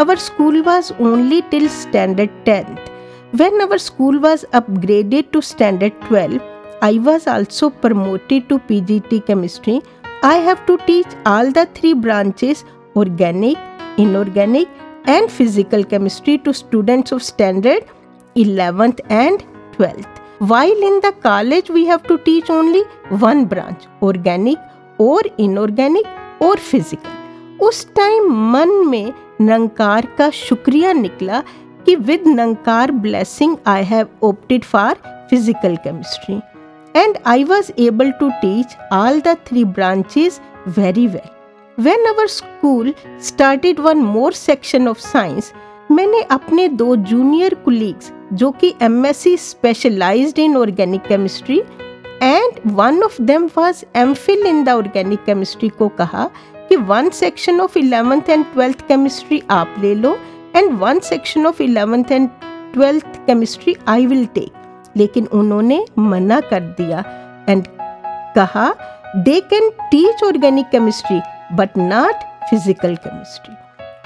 Speaker 20: our school was only till standard tenth When our school was upgraded to standard 12, I was also promoted to PGT chemistry. I have to teach all the three branches organic, inorganic, and physical chemistry to students of standard 11th and 12th. While in the college, we have to teach only one branch organic or inorganic or physical. उस time मन में नंकार का शुक्रिया निकला कि with Nirankar blessing I have opted for physical chemistry and I was able to teach all the three branches very well when our school started one more section of science मैंने अपने दो junior colleagues जो कि M S C specialized in organic chemistry and one of them was M Phil in the organic chemistry को कहा कि one section of eleventh and twelfth chemistry आप ले लो and one section of eleventh and twelfth chemistry I will take लेकिन उन्होंने मना कर दिया एंड कहा they can teach organic chemistry but not physical chemistry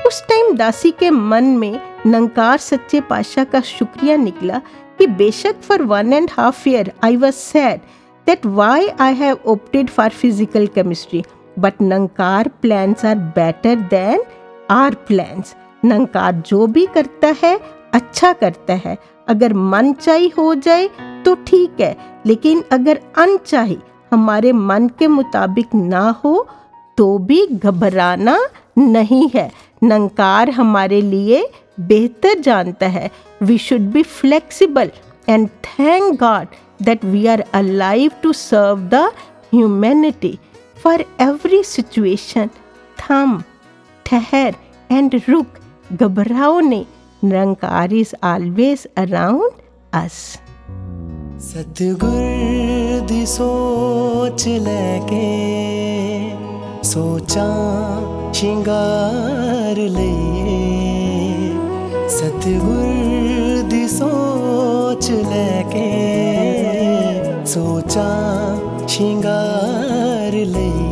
Speaker 20: उस टाइम दासी के मन में नंकार सच्चे पाशाह का शुक्रिया निकला कि बेशक for one and half year I was sad that why I have opted for physical chemistry but Nirankar plans are better than our plans Nirankar जो भी करता है अच्छा करता है। अगर मन चाही हो जाए तो ठीक है, लेकिन अगर अनचाही हमारे मन के मुताबिक ना हो तो भी घबराना नहीं है। नंकार हमारे लिए बेहतर जानता है। We should be flexible and thank God that we are alive to serve the humanity for every situation थम ठहर एंड रुक घबराओ नहीं Nirankar is always around us
Speaker 15: Satguru दी सोच लैके, सोचा शिंगार लइए सतगुर दी सोच लैके, सोचा शिंगार लइए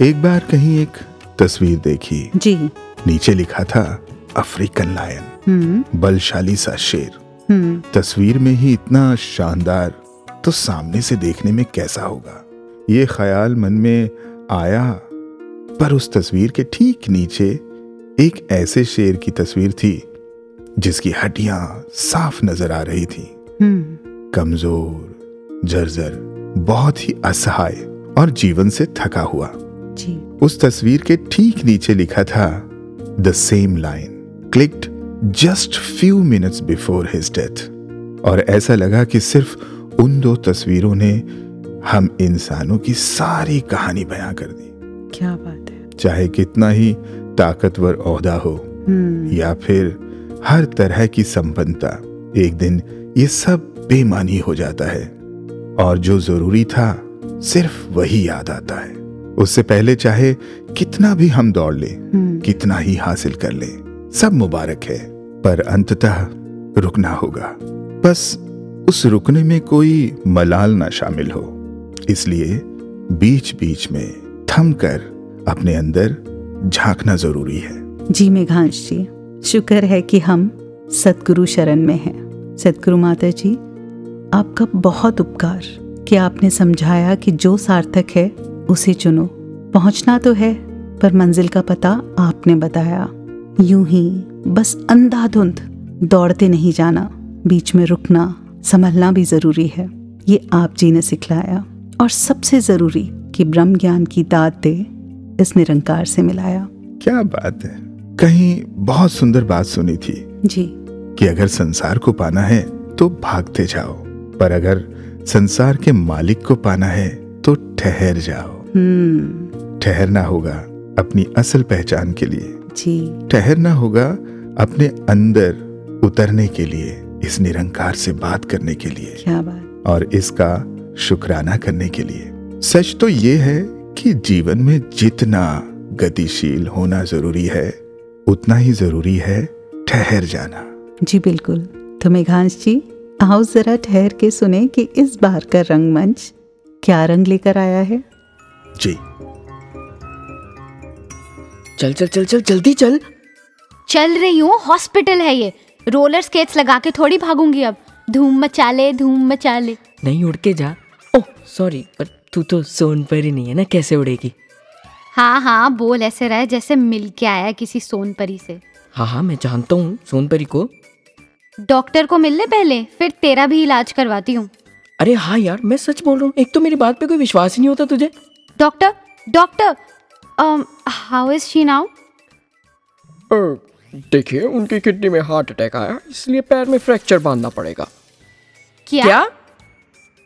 Speaker 2: एक बार कहीं एक तस्वीर देखी।
Speaker 1: जी।
Speaker 2: नीचे लिखा था अफ्रीकन लायन।
Speaker 1: हम्म।
Speaker 2: बलशाली सा शेर।
Speaker 1: हम्म।
Speaker 2: तस्वीर में ही इतना शानदार तो सामने से देखने में कैसा होगा? ये ख्याल मन में आया पर उस तस्वीर के ठीक नीचे एक ऐसे शेर की तस्वीर थी जिसकी हड्डियाँ साफ़ नज़र आ रही थी।
Speaker 1: हम्म।
Speaker 2: कमज़ोर जर्जर बहुत ही असहाय और जीवन से थका हुआ।
Speaker 1: जी।
Speaker 2: उस तस्वीर के ठीक नीचे लिखा था the same line clicked just few minutes before his death और ऐसा लगा कि सिर्फ़ उन दो तस्वीरों ने हम इंसानों की सारी कहानी बयां कर दी।
Speaker 1: क्या बात है।
Speaker 2: चाहे कितना ही ताकतवर ओहदा हो
Speaker 1: हम्म।
Speaker 2: या फिर हर तरह की संपन्नता। एक दिन ये सब बेमानी हो जाता है और जो ज़रूरी था सिर्फ़ वही याद आता है। उससे पहले चाहे कितना भी हम दौड़ लें
Speaker 1: हम्म।
Speaker 2: कितना ही हासिल कर ले सब मुबारक है। पर अंततः रुकना होगा। बस उस रुकने में कोई मलाल ना शामिल हो। इसलिए बीच बीच में थम कर अपने अंदर झांकना ज़रूरी है।
Speaker 1: जी मेघांश जी, शुक्र है कि हम सतगुरु शरण में हैं। सतगुरु माता जी, आपका बहुत उपकार। कि आपने समझाया कि जो सार्थक है, उसे चुनो। पहुँचना तो है, पर मंजिल का पता आपने बताया। यूँ ही बस अंधाधुंध, दौड़ते नहीं जाना, बीच में रुकना, संभलना भी ज़रूरी है। ये आप जी ने सिखलाया। और सबसे ज़रूरी कि ब्रह्म ज्ञान की दाद दे इस निरंकार से मिलाया।
Speaker 2: क्या बात है। कहीं बहुत सुंदर बात सुनी थी
Speaker 1: जी।
Speaker 2: कि अगर संसार को पाना है तो भागते जाओ। पर अगर संसार के मालिक को पाना है तो ठहर जाओ।
Speaker 1: हम्म।
Speaker 2: ठहरना होगा अपनी असल पहचान के लिए।
Speaker 1: जी।
Speaker 2: ठहरना होगा अपने अंदर उतरने के लिए इस निरंकार से बात करने के लिए।
Speaker 1: क्या बात।
Speaker 2: और इसका शुक्राना करने के लिए। सच तो ये है कि जीवन में जितना गतिशील होना ज़रूरी है उतना ही ज़रूरी है ठहर जाना।
Speaker 1: जी बिल्कुल। तो मेघांश जी आओ जरा ठहर के सुने कि इस बार का रंगमंच क्या रंग लेकर आया है?
Speaker 2: जी।
Speaker 21: चल चल चल चल जल्दी चल।
Speaker 22: चल रही हूँ हॉस्पिटल है ये। रोलर स्केट्स लगा के थोड़ी भागूँगी अब। धूम मचा ले धूम मचा ले।
Speaker 21: नहीं उड़ के जा। ओह सॉरी पर तू तो सोन पर ही नहीं है ना कैसे उड़ेगी?
Speaker 22: हाँ हाँ बोल ऐसे रहे जैसे मिल के आया है किसी सोनपरी से।
Speaker 21: हाँ हाँ मैं जानता हूँ सोनपरी को।
Speaker 22: डॉक्टर को मिल ले पहले फिर तेरा भी इलाज करवाती हूँ।
Speaker 21: अरे हाँ यार मैं सच बोल रहा हूँ एक तो मेरी बात पे कोई विश्वास ही नहीं होता तुझे।
Speaker 22: Doctor doctor how is she now
Speaker 21: देखिए उनकी किडनी में हार्ट अटैक आया इसलिए पैर में फ्रैक्चर बांधना पड़ेगा।
Speaker 22: क्या?
Speaker 21: क्या?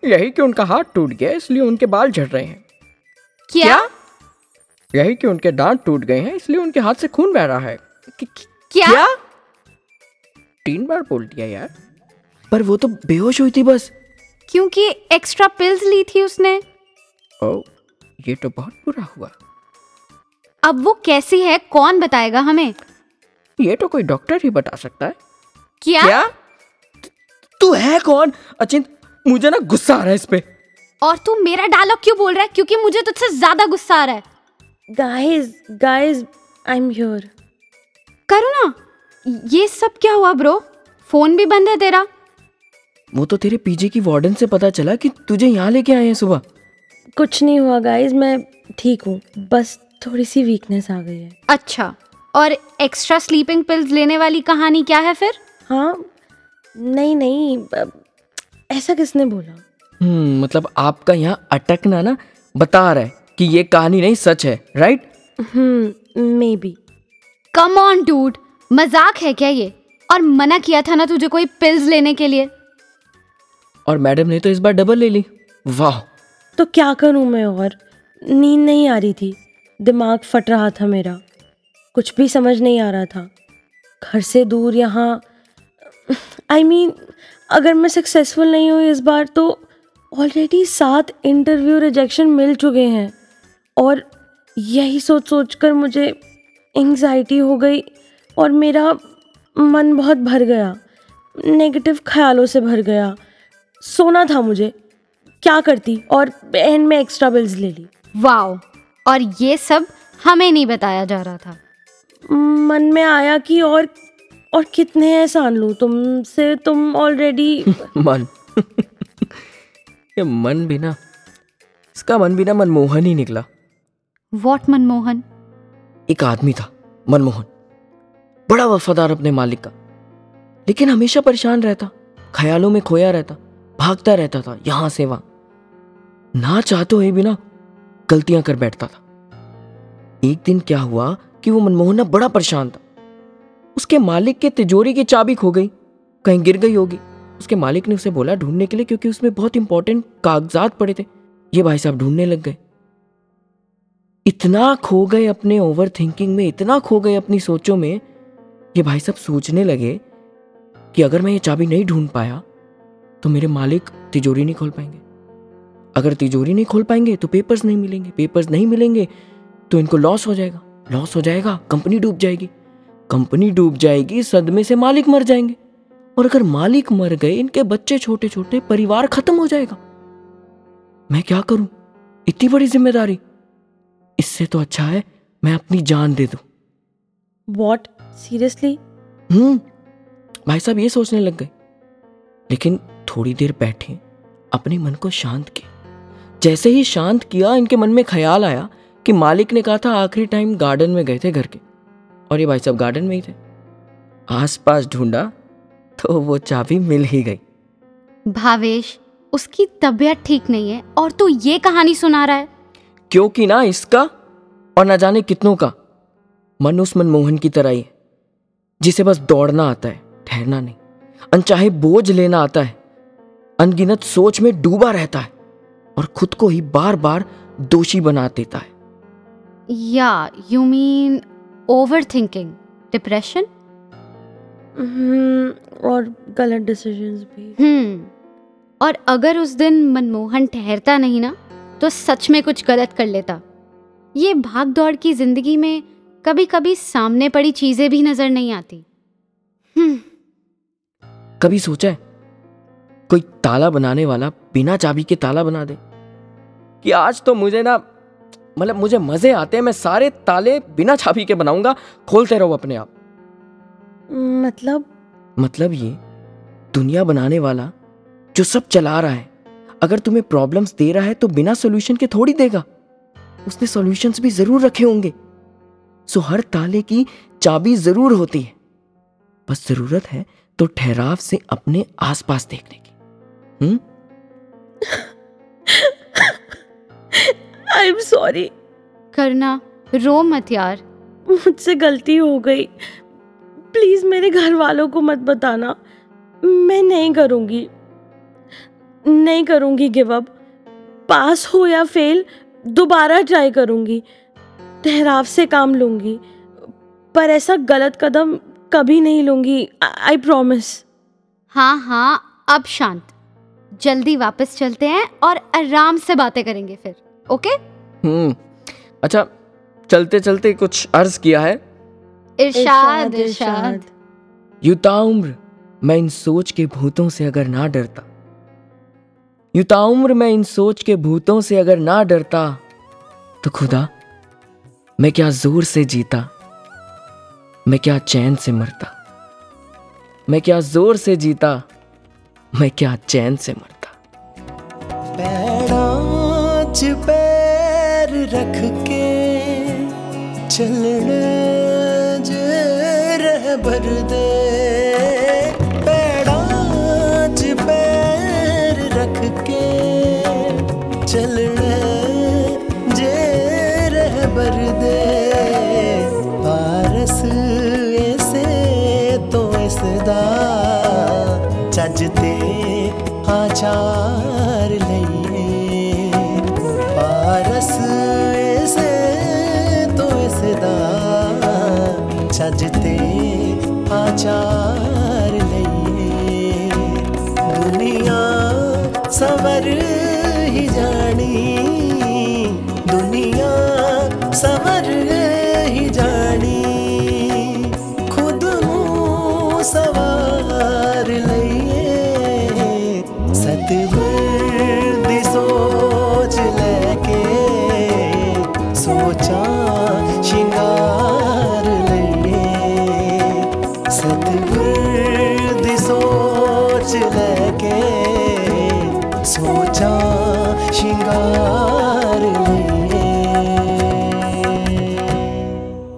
Speaker 21: यही कि उनका हाथ टूट गया इसलिए उनके बाल झड़ रहे हैं।
Speaker 22: क्या?
Speaker 21: यही कि उनके दांत टूट गए हैं इसलिए उनके हाथ से खून बह रहा है।
Speaker 22: क्या?
Speaker 21: तीन बार बोल दिया यार। पर वो तो बेहोश हुई थी बस।
Speaker 22: क्योंकि एक्स्ट्रा पिल्स ली थी उसने।
Speaker 21: ओ ये तो बहुत बुरा हुआ।
Speaker 22: अब वो कैसी है कौन बताएगा हमें?
Speaker 21: ये तो कोई डॉक्टर ही बता सकता है।
Speaker 22: क्या,
Speaker 21: क्या? तू है कौन? अचिंत मुझे ना गुस्सा आ रहा है इस पे।
Speaker 22: और तू मेरा डायलॉग क्यों बोल रहा है? क्योंकि मुझे तुझसे ज़्यादा गुस्सा आ रहा है।
Speaker 16: Guys guys I am here
Speaker 22: Karuna ये सब क्या हुआ ब्रो फ़ोन भी बंद है तेरा।
Speaker 21: वो तो तेरे पीजे की वार्डन से पता चला कि तुझे यहाँ लेके आए हैं सुबह।
Speaker 16: कुछ नहीं हुआ गाइस मैं ठीक हूँ। बस थोड़ी सी वीकनेस आ गई है।
Speaker 22: अच्छा। और एक्स्ट्रा स्लीपिंग पिल्स लेने वाली कहानी क्या है फिर?
Speaker 16: हाँ। नहीं नहीं अ, ऐसा किसने बोला?
Speaker 21: हम्म मतलब आपका यहाँ अटकना ना बता रहा है कि ये कहानी नहीं सच है
Speaker 16: right hmm maybe
Speaker 22: come on dude मज़ाक है क्या ये? और मना किया था ना तुझे कोई पिल्स लेने के लिए?
Speaker 21: और मैडम ने तो इस बार डबल ले ली। वाह।
Speaker 16: तो क्या करूँ मैं और? नींद नहीं आ रही थी। दिमाग फट रहा था मेरा। कुछ भी समझ नहीं आ रहा था। घर से दूर यहाँ आई I मीन mean, अगर मैं सक्सेसफुल नहीं हुई इस बार तो ऑलरेडी सात इंटरव्यू रिजेक्शन मिल चुके हैं। और यही सोच सोच कर मुझे एंग्जाइटी हो गई और मेरा मन बहुत भर गया। नेगेटिव ख्यालों से भर गया। सोना था मुझे क्या करती? और बहन में एक्स्ट्रा बिल्स ले ली।
Speaker 22: वाओ और ये सब हमें नहीं बताया जा रहा था।
Speaker 16: मन में आया कि और और कितने एहसान लूँ? तुमसे तुम ऑलरेडी
Speaker 21: मन। ये मन भी ना इसका मन भी ना मनमोहन ही निकला।
Speaker 22: वॉट मनमोहन?
Speaker 21: एक आदमी था मनमोहन। बड़ा वफादार अपने मालिक का। लेकिन हमेशा परेशान रहता ख्यालों में खोया रहता भागता रहता था यहाँ से वहाँ। ना चाहते हुए भी ना गलतियाँ कर बैठता था। एक दिन क्या हुआ कि वो मनमोहन ना बड़ा परेशान था। उसके मालिक के तिजोरी की चाबी खो गई, कहीं गिर गई होगी। उसके मालिक ने उसे बोला ढूँढने के लिए क्योंकि उसमें बहुत इंपॉर्टेंट कागजात पड़े थे। ये भाई साहब ढूँढने लग गए। इतना खो गए अपने ओवर थिंकिंग में, इतना खो गए अपनी सोचों में, ये भाई साहब सोचने लगे कि अगर मैं ये चाबी नहीं ढूंढ पाया तो मेरे मालिक तिजोरी नहीं खोल पाएँगे। अगर तिजोरी नहीं खोल पाएँगे तो पेपर्स नहीं मिलेंगे। पेपर्स नहीं मिलेंगे तो इनको लॉस हो जाएगा। लॉस हो जाएगा कंपनी डूब जाएगी। कंपनी डूब जाएगी सदमे से मालिक मर जाएँगे। और अगर मालिक मर गए इनके बच्चे छोटे छोटे परिवार खत्म हो जाएगा। मैं क्या करूँ? इतनी बड़ी ज़िम्मेदारी। इससे तो अच्छा है मैं अपनी जान दे दूँ।
Speaker 16: What seriously
Speaker 21: hmm. भाई साहब ये सोचने लग गए। लेकिन थोड़ी देर बैठे अपने मन को शांत किया जैसे ही शांत किया इनके मन में ख्याल आया कि मालिक ने कहा था आखिरी टाइम गार्डन में गए थे घर के। और ये भाई साहब गार्डन में ही थे। आसपास ढूंढा तो वो चाबी मिल ही गई।
Speaker 22: भावेश उसकी तबीयत ठीक नहीं है और तू ये कहानी सुना रहा है।
Speaker 21: क्योंकि ना इसका और ना जाने कितनों का मन उस मनमोहन की तरह ही है जिसे बस दौड़ना आता है ठहरना नहीं। अनचाहे बोझ लेना आता है अनगिनत सोच में डूबा रहता है और खुद को ही बार बार दोषी बना देता है।
Speaker 22: या you mean overthinking depression
Speaker 16: और गलत डिसीजंस भी।
Speaker 22: हम्म। और अगर उस दिन मनमोहन ठहरता नहीं ना तो सच में कुछ गलत कर लेता। ये भाग दौड़ की ज़िंदगी में कभी कभी सामने पड़ी चीज़ें भी नज़र नहीं आती।
Speaker 21: कभी सोचा है? कोई ताला बनाने वाला बिना चाबी के ताला बना दे? कि आज तो मुझे ना मतलब मुझे मज़े आते हैं मैं सारे ताले बिना चाबी के बनाऊँगा खोलते रहो अपने आप।
Speaker 20: मतलब?
Speaker 21: मतलब ये दुनिया बनाने वाला जो सब चला रहा है अगर तुम्हें प्रॉब्लम्स दे रहा है तो बिना सॉल्यूशन के थोड़ी देगा। उसने सॉल्यूशंस भी ज़रूर रखे होंगे। सो हर ताले की चाबी ज़रूर होती है। बस ज़रूरत है तो ठहराव से अपने आसपास देखने की। हम्म?
Speaker 23: आई एम सॉरी
Speaker 22: करना रो मत यार।
Speaker 23: मुझसे गलती हो गई। प्लीज़ मेरे घर वालों को मत बताना। मैं नहीं करूँगी। नहीं करूँगी गिव अप पास हो या फेल दोबारा ट्राई करूँगी। ठहराव से काम लूँगी। पर ऐसा गलत कदम कभी नहीं लूँगी। आई प्रॉमिस
Speaker 22: हाँ हाँ अब शांत। जल्दी वापस चलते हैं और आराम से बातें करेंगे फिर। Okay
Speaker 21: hmm. अच्छा चलते चलते कुछ अर्ज़ किया है?
Speaker 22: इरशाद इरशाद
Speaker 21: युताउम्र मैं इन सोच के भूतों से अगर ना डरता। युताउम्र मैं इन सोच के भूतों से अगर ना डरता तो खुदा मैं क्या ज़ोर से जीता? मैं क्या चैन से मरता? मैं क्या ज़ोर से जीता? मैं क्या चैन से मरता?
Speaker 15: च पैर रख के चलने जे भर दे।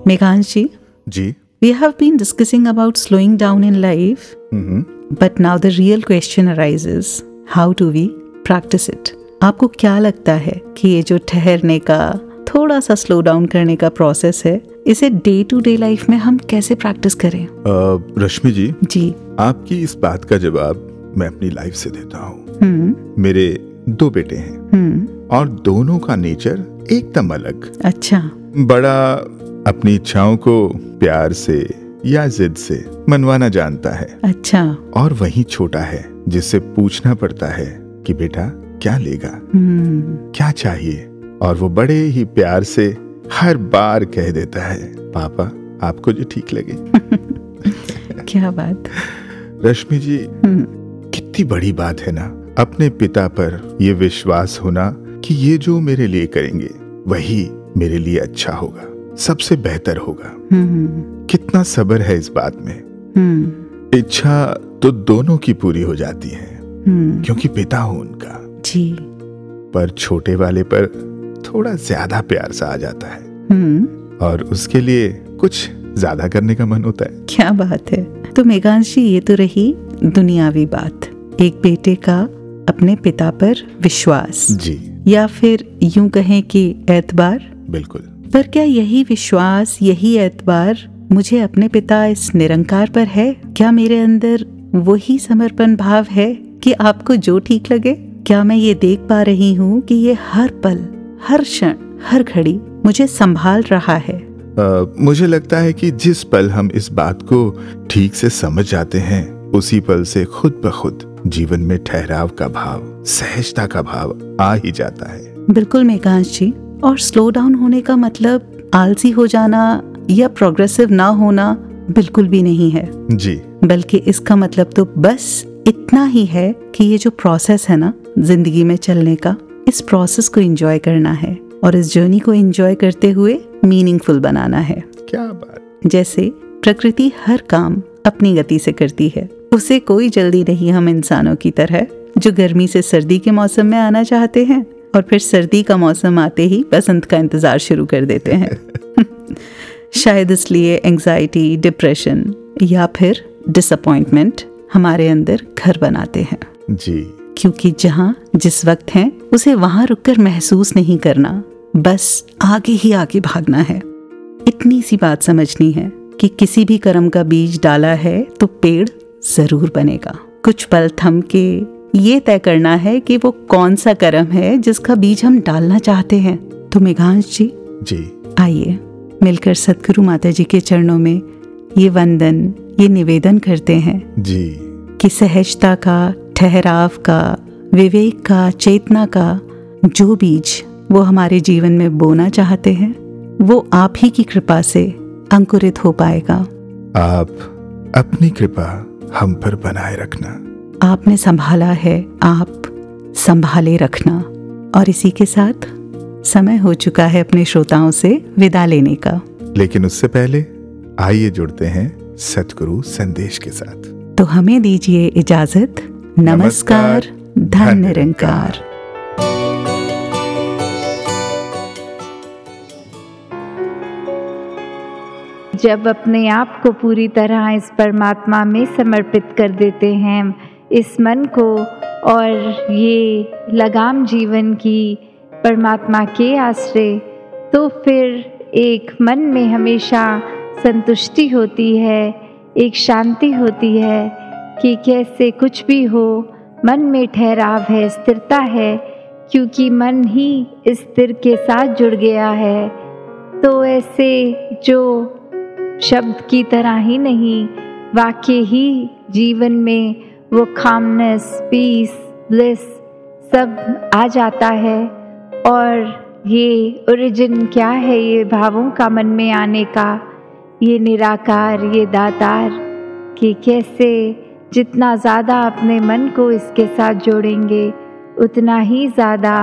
Speaker 1: Meghanshi. Ji. We have been discussing about slowing down in life,
Speaker 2: mm-hmm.
Speaker 1: but now the real question arises how do we practice it? आपको क्या लगता है कि ये जो ठहरने का थोड़ा सा स्लो डाउन करने का प्रोसेस है इसे डे टू डे लाइफ में हम कैसे प्रैक्टिस करें?
Speaker 2: uh, रश्मि जी।
Speaker 1: जी।
Speaker 2: आपकी इस बात का जवाब मैं अपनी लाइफ से देता हूँ।
Speaker 1: हम्म।
Speaker 2: मेरे दो बेटे हैं।
Speaker 1: हम्म।
Speaker 2: और दोनों का नेचर एकदम अलग।
Speaker 1: अच्छा।
Speaker 2: बड़ा अपनी इच्छाओं को प्यार से या जिद से मनवाना जानता है।
Speaker 1: अच्छा।
Speaker 2: और वही छोटा है जिससे पूछना पड़ता है कि बेटा क्या लेगा?
Speaker 1: हम्म।
Speaker 2: क्या चाहिए? और वो बड़े ही प्यार से हर बार कह देता है पापा आपको जो ठीक लगे।
Speaker 1: क्या बात।
Speaker 2: रश्मि जी
Speaker 1: हम्म।
Speaker 2: कितनी बड़ी बात है ना। अपने पिता पर ये विश्वास होना कि ये जो मेरे लिए करेंगे वही मेरे लिए अच्छा होगा। सबसे बेहतर होगा।
Speaker 1: हम्म
Speaker 2: कितना सबर है इस बात में।
Speaker 1: हम्म।
Speaker 2: इच्छा तो दोनों की पूरी हो जाती है
Speaker 1: हम्म।
Speaker 2: क्योंकि पिता हूँ उनका।
Speaker 1: जी।
Speaker 2: पर छोटे वाले पर थोड़ा ज़्यादा प्यार सा आ जाता है।
Speaker 1: हम्म।
Speaker 2: और उसके लिए कुछ ज़्यादा करने का मन होता है।
Speaker 1: क्या बात है। तो मेघांशी ये तो रही दुनियावी बात। एक बेटे का अपने पिता पर विश्वास।
Speaker 2: जी।
Speaker 1: या फिर यूँ कहें कि एतबार
Speaker 2: बिल्कुल।
Speaker 1: पर क्या यही विश्वास यही एतबार मुझे अपने पिता इस निरंकार पर है? क्या मेरे अंदर वही समर्पण भाव है कि आपको जो ठीक लगे? क्या मैं ये देख पा रही हूँ कि ये हर पल हर क्षण हर घड़ी मुझे संभाल रहा है?
Speaker 2: अ, मुझे लगता है कि जिस पल हम इस बात को ठीक से समझ जाते हैं उसी पल से खुद ब खुद जीवन में ठहराव का भाव सहजता का भाव आ ही जाता है।
Speaker 1: बिल्कुल मेघांश जी। और स्लो डाउन होने का मतलब आलसी हो जाना या प्रोग्रेसिव ना होना बिल्कुल भी नहीं है।
Speaker 2: जी।
Speaker 1: बल्कि इसका मतलब तो बस इतना ही है कि ये जो प्रोसेस है ना ज़िंदगी में चलने का इस प्रोसेस को एंजॉय करना है और इस जर्नी को एंजॉय करते हुए मीनिंगफुल बनाना है।
Speaker 2: क्या बात।
Speaker 1: जैसे प्रकृति हर काम अपनी गति से करती है। उसे कोई जल्दी नहीं हम इंसानों की तरह जो गर्मी से सर्दी के मौसम में आना चाहते हैं और फिर सर्दी का मौसम आते ही बसंत का इंतज़ार शुरू कर देते हैं। शायद इसलिए एंजाइटी डिप्रेशन या फिर डिसअपॉइंटमेंट हमारे अंदर घर बनाते हैं।
Speaker 2: जी।
Speaker 1: क्योंकि जहाँ जिस वक्त हैं उसे वहाँ रुककर महसूस नहीं करना बस आगे ही आगे भागना है। इतनी सी बात समझनी है कि किसी भी कर्म का बीज डाला है तो पेड़ ज़रूर बनेगा। कुछ पल थम के ये तय करना है कि वो कौन सा कर्म है जिसका बीज हम डालना चाहते हैं। तो मेघांश जी
Speaker 2: जी।
Speaker 1: आइए मिलकर सतगुरु माता जी के चरणों में ये वंदन ये निवेदन करते हैं
Speaker 2: जी।
Speaker 1: कि सहजता का ठहराव का विवेक का चेतना का जो बीज वो हमारे जीवन में बोना चाहते हैं वो आप ही की कृपा से अंकुरित हो पाएगा।
Speaker 2: आप अपनी कृपा हम पर बनाए रखना।
Speaker 1: आपने संभाला है आप संभाले रखना। और इसी के साथ समय हो चुका है अपने श्रोताओं से विदा लेने का।
Speaker 2: लेकिन उससे पहले आइए जुड़ते हैं सतगुरु संदेश के साथ।
Speaker 1: तो हमें दीजिए इजाज़त। नमस्कार धन निरंकार
Speaker 5: जब अपने आप को पूरी तरह इस परमात्मा में समर्पित कर देते हैं इस मन को और ये लगाम जीवन की परमात्मा के आश्रय तो फिर एक मन में हमेशा संतुष्टि होती है, एक शांति होती है कि कैसे कुछ भी हो, मन में ठहराव है, स्थिरता है, क्योंकि मन ही स्थिर के साथ जुड़ गया है। तो ऐसे जो शब्द की तरह ही नहीं, वाक्य ही जीवन में वो खामनेस पीस ब्लिस सब आ जाता है। और ये ओरिजिन क्या है? ये भावों का मन में आने का, ये निराकार, ये दातार कि कैसे जितना ज़्यादा अपने मन को इसके साथ जोड़ेंगे, उतना ही ज़्यादा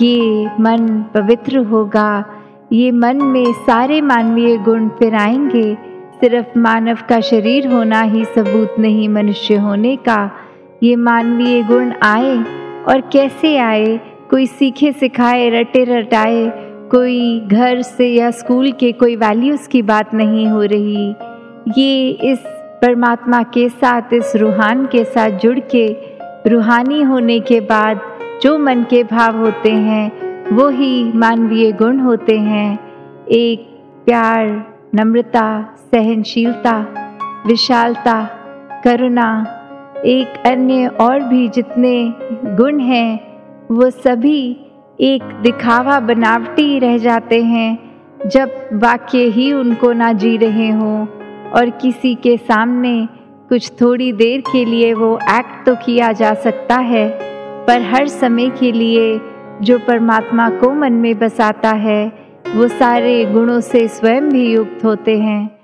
Speaker 5: ये मन पवित्र होगा। ये मन में सारे मानवीय गुण फिर आएँगे। सिर्फ़ मानव का शरीर होना ही सबूत नहीं मनुष्य होने का। ये मानवीय गुण आए और कैसे आए? कोई सीखे, सिखाए, रटे, रटाए, कोई घर से या स्कूल के कोई वैल्यूज़ की बात नहीं हो रही। ये इस परमात्मा के साथ, इस रूहान के साथ जुड़ के, रूहानी होने के बाद जो मन के भाव होते हैं, वो ही मानवीय गुण होते हैं। एक प्यार नम्रता, सहनशीलता, विशालता, करुणा, एक अन्य और भी जितने गुण हैं, वो सभी एक दिखावा बनावटी रह जाते हैं, जब वाक्य ही उनको ना जी रहे हों, और किसी के सामने कुछ थोड़ी देर के लिए वो एक्ट तो किया जा सकता है, पर हर समय के लिए जो परमात्मा को मन में बसाता है वो सारे गुणों से स्वयं भी युक्त होते हैं।